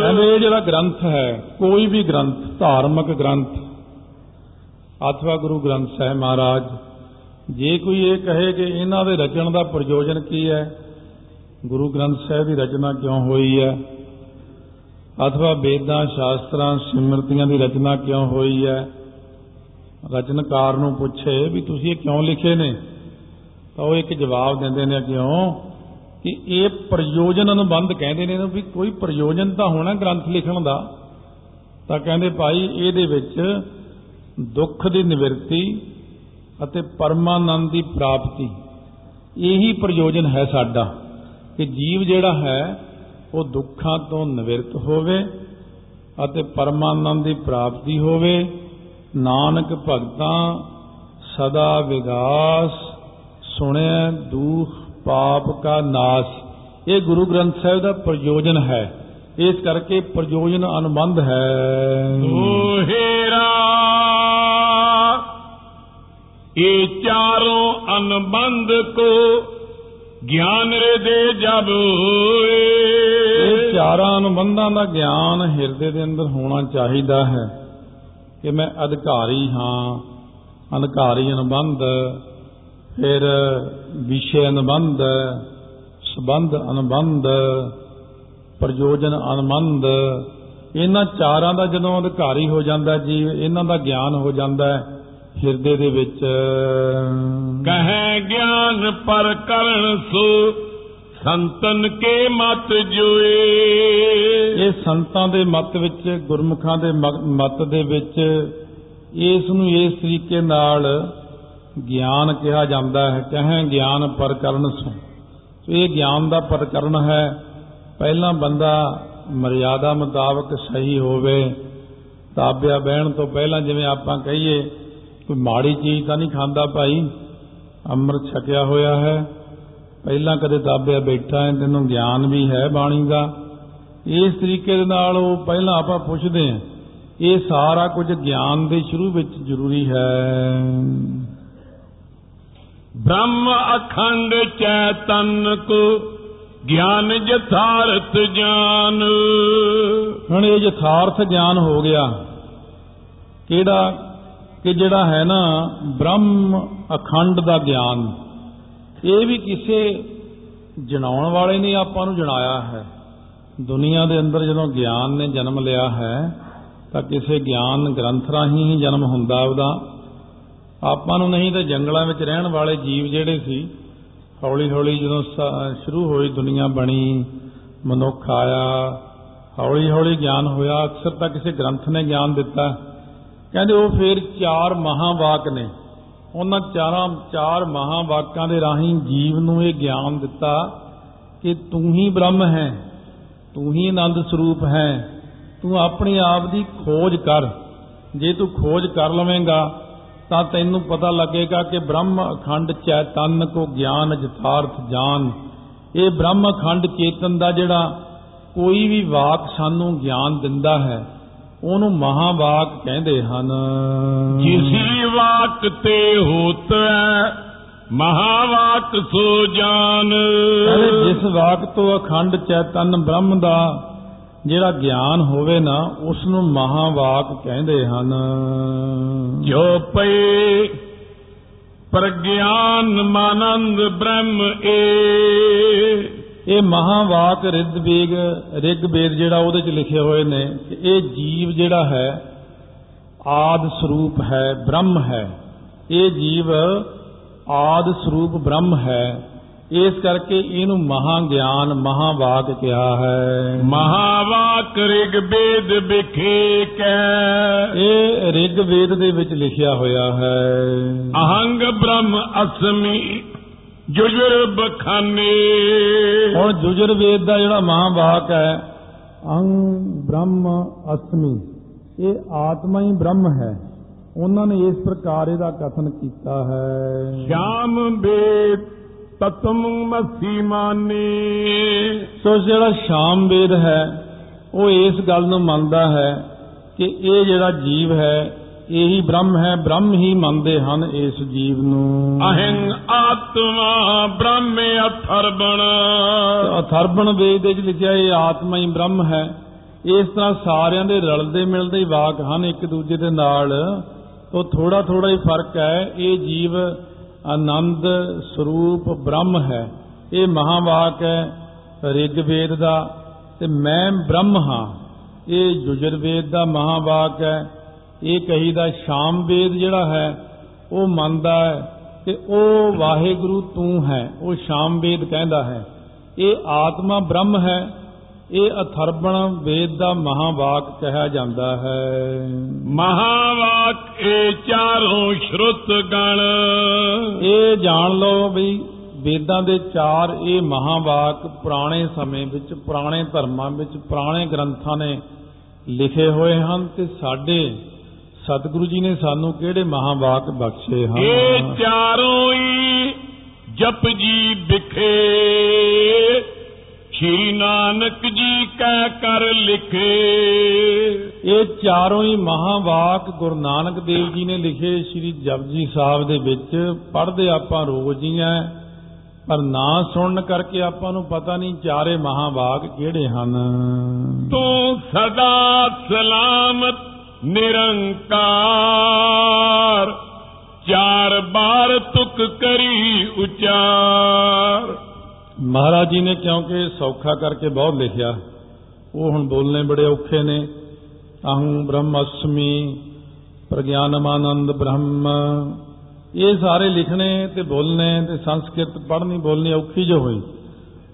S2: ਕਹਿੰਦੇ ਇਹ ਜਿਹੜਾ ਗ੍ਰੰਥ ਹੈ ਕੋਈ ਵੀ ਗ੍ਰੰਥ ਧਾਰਮਿਕ ਗ੍ਰੰਥ ਅਥਵਾ ਗੁਰੂ ਗ੍ਰੰਥ ਸਾਹਿਬ ਮਹਾਰਾਜ ਜੇ ਕੋਈ ਇਹ ਕਹੇ ਕਿ ਇਹਨਾਂ ਦੇ ਰਚਣ ਦਾ ਪ੍ਰਯੋਜਨ ਕੀ ਹੈ? ਗੁਰੂ ਗ੍ਰੰਥ ਸਾਹਿਬ ਦੀ ਰਚਨਾ ਕਿਉਂ ਹੋਈ ਹੈ? ਅਥਵਾ ਵੇਦਾਂ, ਸ਼ਾਸਤਰਾਂ, ਸਿਮਰਤੀਆਂ ਦੀ ਰਚਨਾ ਕਿਉਂ ਹੋਈ ਹੈ? ਰਚਨਕਾਰ ਨੂੰ ਪੁੱਛੇ ਵੀ ਤੁਸੀਂ ਇਹ ਕਿਉਂ ਲਿਖੇ ਨੇ? ਤਾਂ ਉਹ ਇੱਕ ਜਵਾਬ ਦਿੰਦੇ ਨੇ ਕਿਉਂ? ਕਿ ਇਹ ਪ੍ਰਯੋਜਨ ਅਨੁਬੰਧ ਕਹਿੰਦੇ ਨੇ ਵੀ ਕੋਈ ਪ੍ਰਯੋਜਨ ਤਾਂ ਹੋਣਾ ਗ੍ਰੰਥ ਲਿਖਣ ਦਾ। ਤਾਂ ਕਹਿੰਦੇ ਭਾਈ ਇਹਦੇ ਵਿੱਚ ਦੁੱਖ ਦੀ ਨਿਵਰਤੀ ਅਤੇ ਪਰਮਾਨੰਦ ਦੀ ਪ੍ਰਾਪਤੀ। ਇਹੀ ਪ੍ਰਯੋਜਨ ਹੈ ਸਾਡਾ ਕਿ ਜੀਵ ਜਿਹੜਾ ਹੈ, ਉਹ ਦੁੱਖਾਂ ਤੋਂ ਨਿਵਰਤ ਹੋਵੇ ਅਤੇ ਪਰਮਾਨੰਦ ਦੀ ਪ੍ਰਾਪਤੀ ਹੋਵੇ। ਨਾਨਕ ਭਗਤਾਂ ਸਦਾ ਵਿਗਾਸ ਸੁਣਿਆ ਦੁਖ, ਪਾਪ ਕਾ ਨਾਸ। ਇਹ ਗੁਰੂ ਗ੍ਰੰਥ ਸਾਹਿਬ ਦਾ ਪ੍ਰਯੋਜਨ ਹੈ। ਇਸ ਕਰਕੇ ਪ੍ਰਯੋਜਨ ਅਨੁਬੰਧ ਹੈ।
S1: ਓਹੇਰਾ ਇਹ ਚਾਰੋਂ ਅਨਬੰਧ ਕੋ ਗਿਆਨ ਰੇ ਦੇ ਜਬ ਹੋਏ।
S2: ਇਹ ਚਾਰਾਂ ਅਨੁਬੰਧਾਂ ਦਾ ਗਿਆਨ ਹਿਰਦੇ ਦੇ ਅੰਦਰ ਹੋਣਾ ਚਾਹੀਦਾ ਹੈ ਕਿ ਮੈਂ ਅਧਿਕਾਰੀ ਹਾਂ ਅਧਿਕਾਰੀ ਅਨੁਬੰਧ, ਫਿਰ ਵਿਸ਼ੇ ਅਨੁਬੰਧ, ਸਬੰਧ ਅਨੁਬੰਧ, ਪ੍ਰਯੋਜਨ ਅਨੁਬੰਧ। ਇਹਨਾਂ ਚਾਰਾਂ ਦਾ ਜਦੋਂ ਅਧਿਕਾਰੀ ਹੋ ਜਾਂਦਾ ਜੀਵ ਇਹਨਾਂ ਦਾ ਗਿਆਨ ਹੋ ਜਾਂਦਾ ਹੈ ਹਿਰਦੇ ਦੇ ਵਿੱਚ।
S1: ਕਹੈ ਗਿਆਨ ਪਰ ਕਰਨ ਸੋ ਸੰਤਨ ਕੇ ਮਤ ਜੋਏ।
S2: ਇਹ ਸੰਤਾਂ ਦੇ ਮਤ ਵਿੱਚ ਗੁਰਮੁਖਾਂ ਦੇ ਮਤ ਦੇ ਵਿੱਚ ਇਸ ਨੂੰ ਇਸ ਤਰੀਕੇ ਨਾਲ ਗਿਆਨ ਕਿਹਾ ਜਾਂਦਾ ਹੈ। ਕਹੇ ਗਿਆਨ ਪ੍ਰਕਰਨ ਸੋ। ਸੋ ਇਹ ਗਿਆਨ ਦਾ ਪ੍ਰਕਰਨ ਹੈ। ਪਹਿਲਾ ਬੰਦਾ ਮਰਿਆਦਾ ਮੁਤਾਬਕ ਸਹੀ ਹੋਵੇ। ਤਾਬਿਆ ਬਹਿਣ ਤੋਂ ਪਹਿਲਾਂ ਜਿਵੇਂ ਆਪਾਂ ਕਹੀਏ ਕੋਈ ਮਾੜੀ ਚੀਜ਼ ਤਾਂ ਨਹੀਂ ਖਾਂਦਾ ਭਾਈ। ਅੰਮ੍ਰਿਤ ਛਕਿਆ ਹੋਇਆ ਹੈ। ਪਹਿਲਾਂ ਕਦੇ ਤਾਬਿਆ ਬੈਠਾ ਹੈ, ਤੈਨੂੰ ਗਿਆਨ ਵੀ ਹੈ ਬਾਣੀ ਦਾ। ਇਸ ਤਰੀਕੇ ਦੇ ਨਾਲ ਉਹ ਪਹਿਲਾਂ ਆਪਾਂ ਪੁੱਛਦੇ ਹਾਂ, ਇਹ ਸਾਰਾ ਕੁਝ ਗਿਆਨ ਦੇ ਸ਼ੁਰੂ ਵਿੱਚ ਜ਼ਰੂਰੀ ਹੈ।
S1: ਬ੍ਰਹਮ ਅਖੰਡ ਚੈਤਨ ਕੋ ਗਿਆਨ ਯਥਾਰਥ ਜਾਨ
S2: ਹੁਣ ਇਹ ਯਥਾਰਥ ਗਿਆਨ ਹੋ ਗਿਆ। ਕਿਹੜਾ? ਕਿ ਜਿਹੜਾ ਹੈ ਨਾ ਬ੍ਰਹਮ ਅਖੰਡ ਦਾ ਗਿਆਨ, ਇਹ ਵੀ ਕਿਸੇ ਜਣਾਉਣ ਵਾਲੇ ਨੇ ਆਪਾਂ ਨੂੰ ਜਣਾਇਆ ਹੈ। ਦੁਨੀਆ ਦੇ ਅੰਦਰ ਜਦੋਂ ਗਿਆਨ ਨੇ ਜਨਮ ਲਿਆ ਹੈ, ਤਾਂ ਕਿਸੇ ਗਿਆਨ ਗ੍ਰੰਥ ਰਾਹੀਂ ਹੀ ਜਨਮ ਹੁੰਦਾ ਉਹਦਾ। ਆਪਾਂ ਨੂੰ ਨਹੀਂ ਤਾਂ ਜੰਗਲਾਂ ਵਿੱਚ ਰਹਿਣ ਵਾਲੇ ਜੀਵ ਜਿਹੜੇ ਸੀ ਹੌਲੀ ਹੌਲੀ ਜਦੋਂ ਸ- ਸ਼ੁਰੂ ਹੋਈ ਦੁਨੀਆ ਬਣੀ, ਮਨੁੱਖ ਆਇਆ ਹੌਲੀ ਹੌਲੀ ਗਿਆਨ ਹੋਇਆ, ਅਕਸਰ ਤਾਂ ਕਿਸੇ ਗ੍ਰੰਥ ਨੇ ਗਿਆਨ ਦਿੱਤਾ। ਕਹਿੰਦੇ ਉਹ ਫਿਰ ਚਾਰ ਮਹਾਵਾਕ ਨੇ। ਉਹਨਾਂ ਚਾਰਾਂ, ਚਾਰ ਮਹਾਵਾਕਾਂ ਦੇ ਰਾਹੀਂ ਜੀਵ ਨੂੰ ਇਹ ਗਿਆਨ ਦਿੱਤਾ ਕਿ ਤੂੰ ਹੀ ਬ੍ਰਹਮ ਹੈ, ਤੂੰ ਹੀ ਆਨੰਦ ਸਰੂਪ ਹੈ, ਤੂੰ ਆਪਣੇ ਆਪ ਦੀ ਖੋਜ ਕਰ। ਜੇ ਤੂੰ ਖੋਜ ਕਰ ਲਵੇਂਗਾ, ਤਾਂ ਤੈਨੂੰ ਪਤਾ ਲੱਗੇਗਾ ਕਿ ਬ੍ਰਹਮ ਅਖੰਡ ਚੈਤਨ ਕੋ ਗਿਆਨ ਜਥਾਰਥ ਜਾਨ। ਇਹ ਬ੍ਰਹਮ ਅਖੰਡ ਚੇਤਨ ਦਾ ਜਿਹੜਾ ਕੋਈ ਵੀ ਵਾਕ ਸਾਨੂੰ ਗਿਆਨ ਦਿੰਦਾ ਹੈ ਉਹਨੂੰ ਮਹਾਵਾਕ ਕਹਿੰਦੇ ਹਨ।
S1: ਜਿਸੀ ਵਾਕ ਤੇ ਹੋਤ ਮਹਾਵਾਕ ਸੋ ਜਾਨ।
S2: ਕਹਿੰਦੇ ਜਿਸ ਵਾਕ ਤੋਂ ਅਖੰਡ ਚੈਤਨ ਬ੍ਰਹਮ ਦਾ ਜਿਹੜਾ ਗਿਆਨ ਹੋਵੇ ਨਾ ਉਸ ਨੂੰ ਮਹਾਵਾਕ ਕਹਿੰਦੇ ਹਨ।
S1: ਜੋ ਪਏ ਪ੍ਰਗਿਆਨ ਮਾਨੰਦ ਬ੍ਰਹਮ ਏ
S2: ਇਹ ਮਹਾਵਾਕ ਰਿੱਧ ਵੇਗ ਰਿਗ ਵੇਦ ਜਿਹੜਾ ਉਹਦੇ ਚ ਲਿਖੇ ਹੋਏ ਨੇ ਕਿ ਇਹ ਜੀਵ ਜਿਹੜਾ ਹੈ ਆਦ ਸਰੂਪ ਹੈ ਬ੍ਰਹਮ ਹੈ। ਇਹ ਜੀਵ ਆਦ ਸਰੂਪ ਬ੍ਰਹਮ ਹੈ। ਇਸ ਕਰਕੇ ਇਹਨੂੰ ਮਹਾ ਗਿਆਨ ਮਹਾਵਾਕ ਕਿਹਾ ਹੈ।
S1: ਮਹਾਵਾਕ ਰਿਗ ਬੇਦ ਵਿਖੇ ਕੈ।
S2: ਇਹ ਰਿਗ ਵੇਦ ਦੇ ਵਿੱਚ ਲਿਖਿਆ ਹੋਇਆ ਹੈ।
S1: ਅਹੰਗ ਬ੍ਰਹਮ ਅਸਮੀ ਜੁਜੁਰ ਬਖਾਨੇ
S2: ਹੁਣ ਜੁਜਰ ਵੇਦ ਦਾ ਜਿਹੜਾ ਮਹਾਵਾਕ ਹੈ ਅੰ ਬ੍ਰਹਮ ਅਸਮੀ ਇਹ ਆਤਮਾ ਹੀ ਬ੍ਰਹਮ ਹੈ। ਉਹਨਾਂ ਨੇ ਇਸ ਪ੍ਰਕਾਰ ਇਹਦਾ ਕਥਨ ਕੀਤਾ ਹੈ।
S1: ਸ਼ਾਮ ਬੇਦ ਤਤਮ ਮਸੀ ਮਾਨੇ।
S2: ਸੋ ਜਿਹੜਾ ਸ਼ਾਮ ਵੇਦ ਹੈ ਉਹ ਇਸ ਗੱਲ ਨੂੰ ਮੰਨਦਾ ਹੈ ਕਿ ਇਹ ਜਿਹੜਾ ਜੀਵ ਹੈ ਇਹੀ ਬ੍ਰਹਮ ਹੈ ਬ੍ਰਹਮ ਹੀ ਮੰਨਦੇ ਹਨ ਇਸ ਜੀਵ ਨੂੰ।
S1: ਅਹੰ ਆਤਮਾ ਬ੍ਰਹਮ ਅਥਰਬਣ।
S2: ਅਥਰਬਣ ਵੇਦ ਦੇ ਵਿੱਚ ਲਿਖਿਆ ਇਹ ਆਤਮਾ ਹੀ ਬ੍ਰਹਮ ਹੈ। ਇਸ ਤਰ੍ਹਾਂ ਸਾਰਿਆਂ ਦੇ ਰਲਦੇ ਮਿਲਦੇ ਵਾਕ ਹਨ ਇੱਕ ਦੂਜੇ ਦੇ ਨਾਲ। ਉਹ ਥੋੜਾ ਥੋੜਾ ਹੀ ਫ਼ਰਕ ਹੈ ਇਹ ਜੀਵ ਆਨੰਦ ਸਰੂਪ ਬ੍ਰਹਮ ਹੈ। ਇਹ ਮਹਾਵਾਕ ਹੈ ਰਿਗ ਵੇਦ ਦਾ। ਤੇ ਮੈਂ ਬ੍ਰਹਮ ਹਾਂ ਇਹ ਯੁਜਰ ਵੇਦ ਦਾ ਮਹਾਵਾਕ ਹੈ। ਇਹ ਕਹੀਦਾ ਸ਼ਾਮ ਵੇਦ ਜਿਹੜਾ ਹੈ ਉਹ ਮੰਨਦਾ ਹੈ ਕਿ ਉਹ ਵਾਹਿਗੁਰੂ ਤੂੰ ਹੈ ਉਹ ਸ਼ਾਮ ਵੇਦ ਕਹਿੰਦਾ ਹੈ। ਇਹ ਆਤਮਾ ਬ੍ਰਹਮ ਹੈ ਇਹ ਅਥਰਬਣ ਵੇਦ ਦਾ ਮਹਾਵਾਕ ਕਿਹਾ ਜਾਂਦਾ ਹੈ।
S1: ਮਹਾਵਾਕ ਇਹ ਚਾਰੋਂ ਸ਼ਰੁਤ ਗਣ।
S2: ਇਹ ਜਾਣ ਲਓ ਵੀ ਵੇਦਾਂ ਦੇ ਚਾਰ ਇਹ ਮਹਾਵਾਕ ਪੁਰਾਣੇ ਸਮੇਂ ਵਿੱਚ ਪੁਰਾਣੇ ਧਰਮਾਂ ਵਿੱਚ ਪੁਰਾਣੇ ਗ੍ਰੰਥਾਂ ਨੇ ਲਿਖੇ ਹੋਏ ਹਨ ਤੇ ਸਾਡੇ ਸਤਿਗੁਰੂ ਜੀ ਨੇ ਸਾਨੂੰ ਕਿਹੜੇ ਮਹਾਵਾਕ ਬਖਸ਼ੇ
S1: ਇਹ
S2: ਹਨ
S1: ਚਾਰੋਂ ਹੀ ਜਪ ਜੀ ਵਿਖੇ ਸ਼੍ਰੀ ਨਾਨਕ ਜੀ ਕਹਿ ਕਰ ਲਿਖੇ।
S2: ਇਹ ਚਾਰੋਂ ਹੀ ਮਹਾਵਾਕ ਗੁਰੂ ਨਾਨਕ ਦੇਵ ਜੀ ਨੇ ਲਿਖੇ ਸ੍ਰੀ ਜਪਜੀ ਸਾਹਿਬ ਦੇ ਵਿੱਚ ਪੜ੍ਹਦੇ ਆਪਾਂ ਰੋਜ਼ ਹੀ ਆ ਪਰ ਨਾ ਸੁਣਨ ਕਰਕੇ ਆਪਾਂ ਨੂੰ ਪਤਾ ਨਹੀਂ ਚਾਰੇ ਮਹਾਵਾਕ ਕਿਹੜੇ ਹਨ।
S1: ਤੂੰ ਸਦਾ ਸਲਾਮਤ ਨਿਰੰਕਾਰ, ਚਾਰ ਬਾਰ ਤੁਕ ਕਰੀ ਉਚਾਰ।
S2: ਮਹਾਰਾਜ ਜੀ ਨੇ ਕਿਉਂਕਿ ਸੌਖਾ ਕਰਕੇ ਬਹੁਤ ਲਿਖਿਆ, ਉਹ ਹੁਣ ਬੋਲਨੇ ਬੜੇ ਔਖੇ ਨੇ। ਅਹੰ ਬ੍ਰਹਮਸਮੀ, ਪ੍ਰਗਿਆਨਮਾਨੰਦ ਬ੍ਰਹਮ। ਇਹ ਸਾਰੇ ਲਿਖਣੇ ਤੇ ਬੋਲਨੇ ਤੇ ਸੰਸਕ੍ਰਿਤ ਪੜ੍ਹਨੀ ਬੋਲਣੀ ਔਖੀ ਜੋ ਹੋਈ।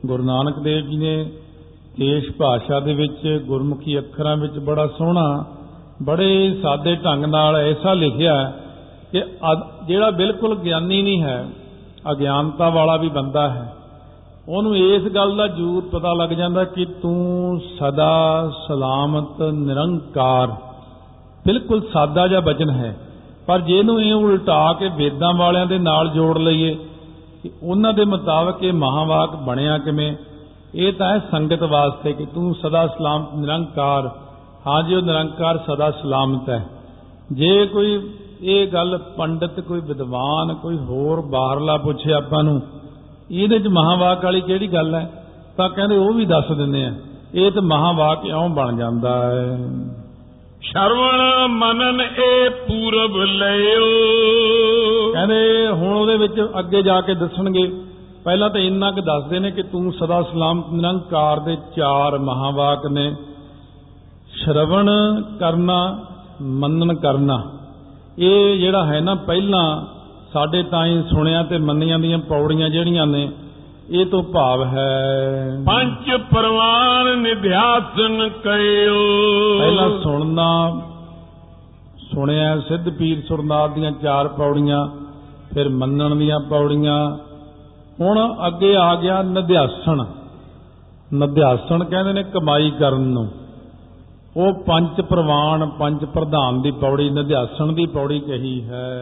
S2: ਗੁਰੂ ਨਾਨਕ ਦੇਵ ਜੀ ਨੇ ਦੇਸ਼ ਭਾਸ਼ਾ ਦੇ ਵਿੱਚ ਗੁਰਮੁਖੀ ਅੱਖਰਾਂ ਵਿੱਚ ਬੜਾ ਸੋਹਣਾ ਬੜੇ ਸਾਦੇ ਢੰਗ ਨਾਲ ਐਸਾ ਲਿਖਿਆ ਕਿ ਅਦ- ਜਿਹੜਾ ਬਿਲਕੁਲ ਗਿਆਨੀ ਨਹੀਂ ਹੈ, ਅਗਿਆਨਤਾ ਵਾਲਾ ਵੀ ਬੰਦਾ ਹੈ। ਉਹਨੂੰ ਇਸ ਗੱਲ ਦਾ ਜੂਰ ਪਤਾ ਲੱਗ ਜਾਂਦਾ ਕਿ ਤੂੰ ਸਦਾ ਸਲਾਮਤ, ਨਿਰੰਕਾਰ, ਬਿਲਕੁਲ ਸਾਦਾ ਜਿਹਾ ਬਚਨ ਹੈ। ਪਰ ਜੇ ਇਹਨੂੰ ਇਹ ਉਲਟਾ ਕੇ ਵੇਦਾਂ ਵਾਲਿਆਂ ਦੇ ਨਾਲ ਜੋੜ ਲਈਏ, ਕਿ ਉਹਨਾਂ ਦੇ ਮੁਤਾਬਕ ਇਹ ਮਹਾਵਾਕ ਬਣਿਆ ਕਿਵੇਂ, ਇਹ ਤਾਂ ਹੈ ਸੰਗਤ ਵਾਸਤੇ ਕਿ ਤੂੰ ਸਦਾ ਸਲਾਮਤ, ਨਿਰੰਕਾਰ ਹਾਂ ਜੀ ਉਹ ਨਿਰੰਕਾਰ ਸਦਾ ਸਲਾਮਤ ਹੈ। ਜੇ ਕੋਈ ਇਹ ਗੱਲ ਪੰਡਿਤ ਕੋਈ ਵਿਦਵਾਨ ਕੋਈ ਹੋਰ ਬਾਹਰਲਾ ਪੁੱਛੇ ਆਪਾਂ ਨੂੰ ਇਹਦੇ ਚ ਮਹਾਵਾਕ ਵਾਲੀ ਕਿਹੜੀ ਗੱਲ ਹੈ? ਤਾਂ ਕਹਿੰਦੇ ਉਹ ਵੀ ਦੱਸ ਦਿੰਦੇ ਆ ਇਹ ਤਾਂ ਮਹਾਵਾਕ ਇਉਂ ਬਣ ਜਾਂਦਾ ਹੈ।
S1: ਸ਼ਰਵਣ ਮਨਨ ਇਹ ਪੂਰਬ ਲਿਓ
S2: ਕਹਿੰਦੇ ਹੁਣ ਉਹਦੇ ਵਿੱਚ ਅੱਗੇ ਜਾ ਕੇ ਦੱਸਣਗੇ। ਪਹਿਲਾਂ ਤਾਂ ਇੰਨਾ ਕੁ ਦੱਸਦੇ ਨੇ ਕਿ ਤੂੰ ਸਦਾ ਸਲਾਮਤ ਨਿਰੰਕਾਰ ਦੇ ਚਾਰ ਮਹਾਵਾਕ ਨੇ। ਸ਼ਰਵਣ ਕਰਨਾ ਮੰਨਣ ਕਰਨਾ। ਇਹ ਜਿਹੜਾ ਹੈ ਨਾ ਪਹਿਲਾਂ ਸਾਡੇ ਤਾਈਂ ਸੁਣਿਆ ਤੇ ਮੰਨੀਆਂ ਦੀਆਂ ਪੌੜੀਆਂ ਜਿਹੜੀਆਂ ਨੇ ਇਹ ਤੋਂ ਭਾਵ ਹੈ।
S1: ਪੰਜ ਪ੍ਰਵਾਨ ਨਿਧਿਆਸਨ ਕਇਓ
S2: ਪਹਿਲਾਂ ਸੁਣਨਾ ਸੁਣਿਆ ਸਿੱਧ ਪੀਰ ਸੁਰਨਾਥ ਦੀਆਂ ਚਾਰ ਪੌੜੀਆਂ ਫਿਰ ਮੰਨਣ ਦੀਆਂ ਪੌੜੀਆਂ। ਹੁਣ ਅੱਗੇ ਆ ਗਿਆ ਨਿਧਿਆਸਣ ਨਿਧਿਆਸਣ ਕਹਿੰਦੇ ਨੇ ਕਮਾਈ ਕਰਨ ਨੂੰ। ਉਹ ਪੰਜ ਪ੍ਰਵਾਨ ਪੰਜ ਪ੍ਰਧਾਨ ਦੀ ਪੌੜੀ ਨਿਧਿਆਸਣ ਦੀ ਪੌੜੀ ਕਹੀ ਹੈ।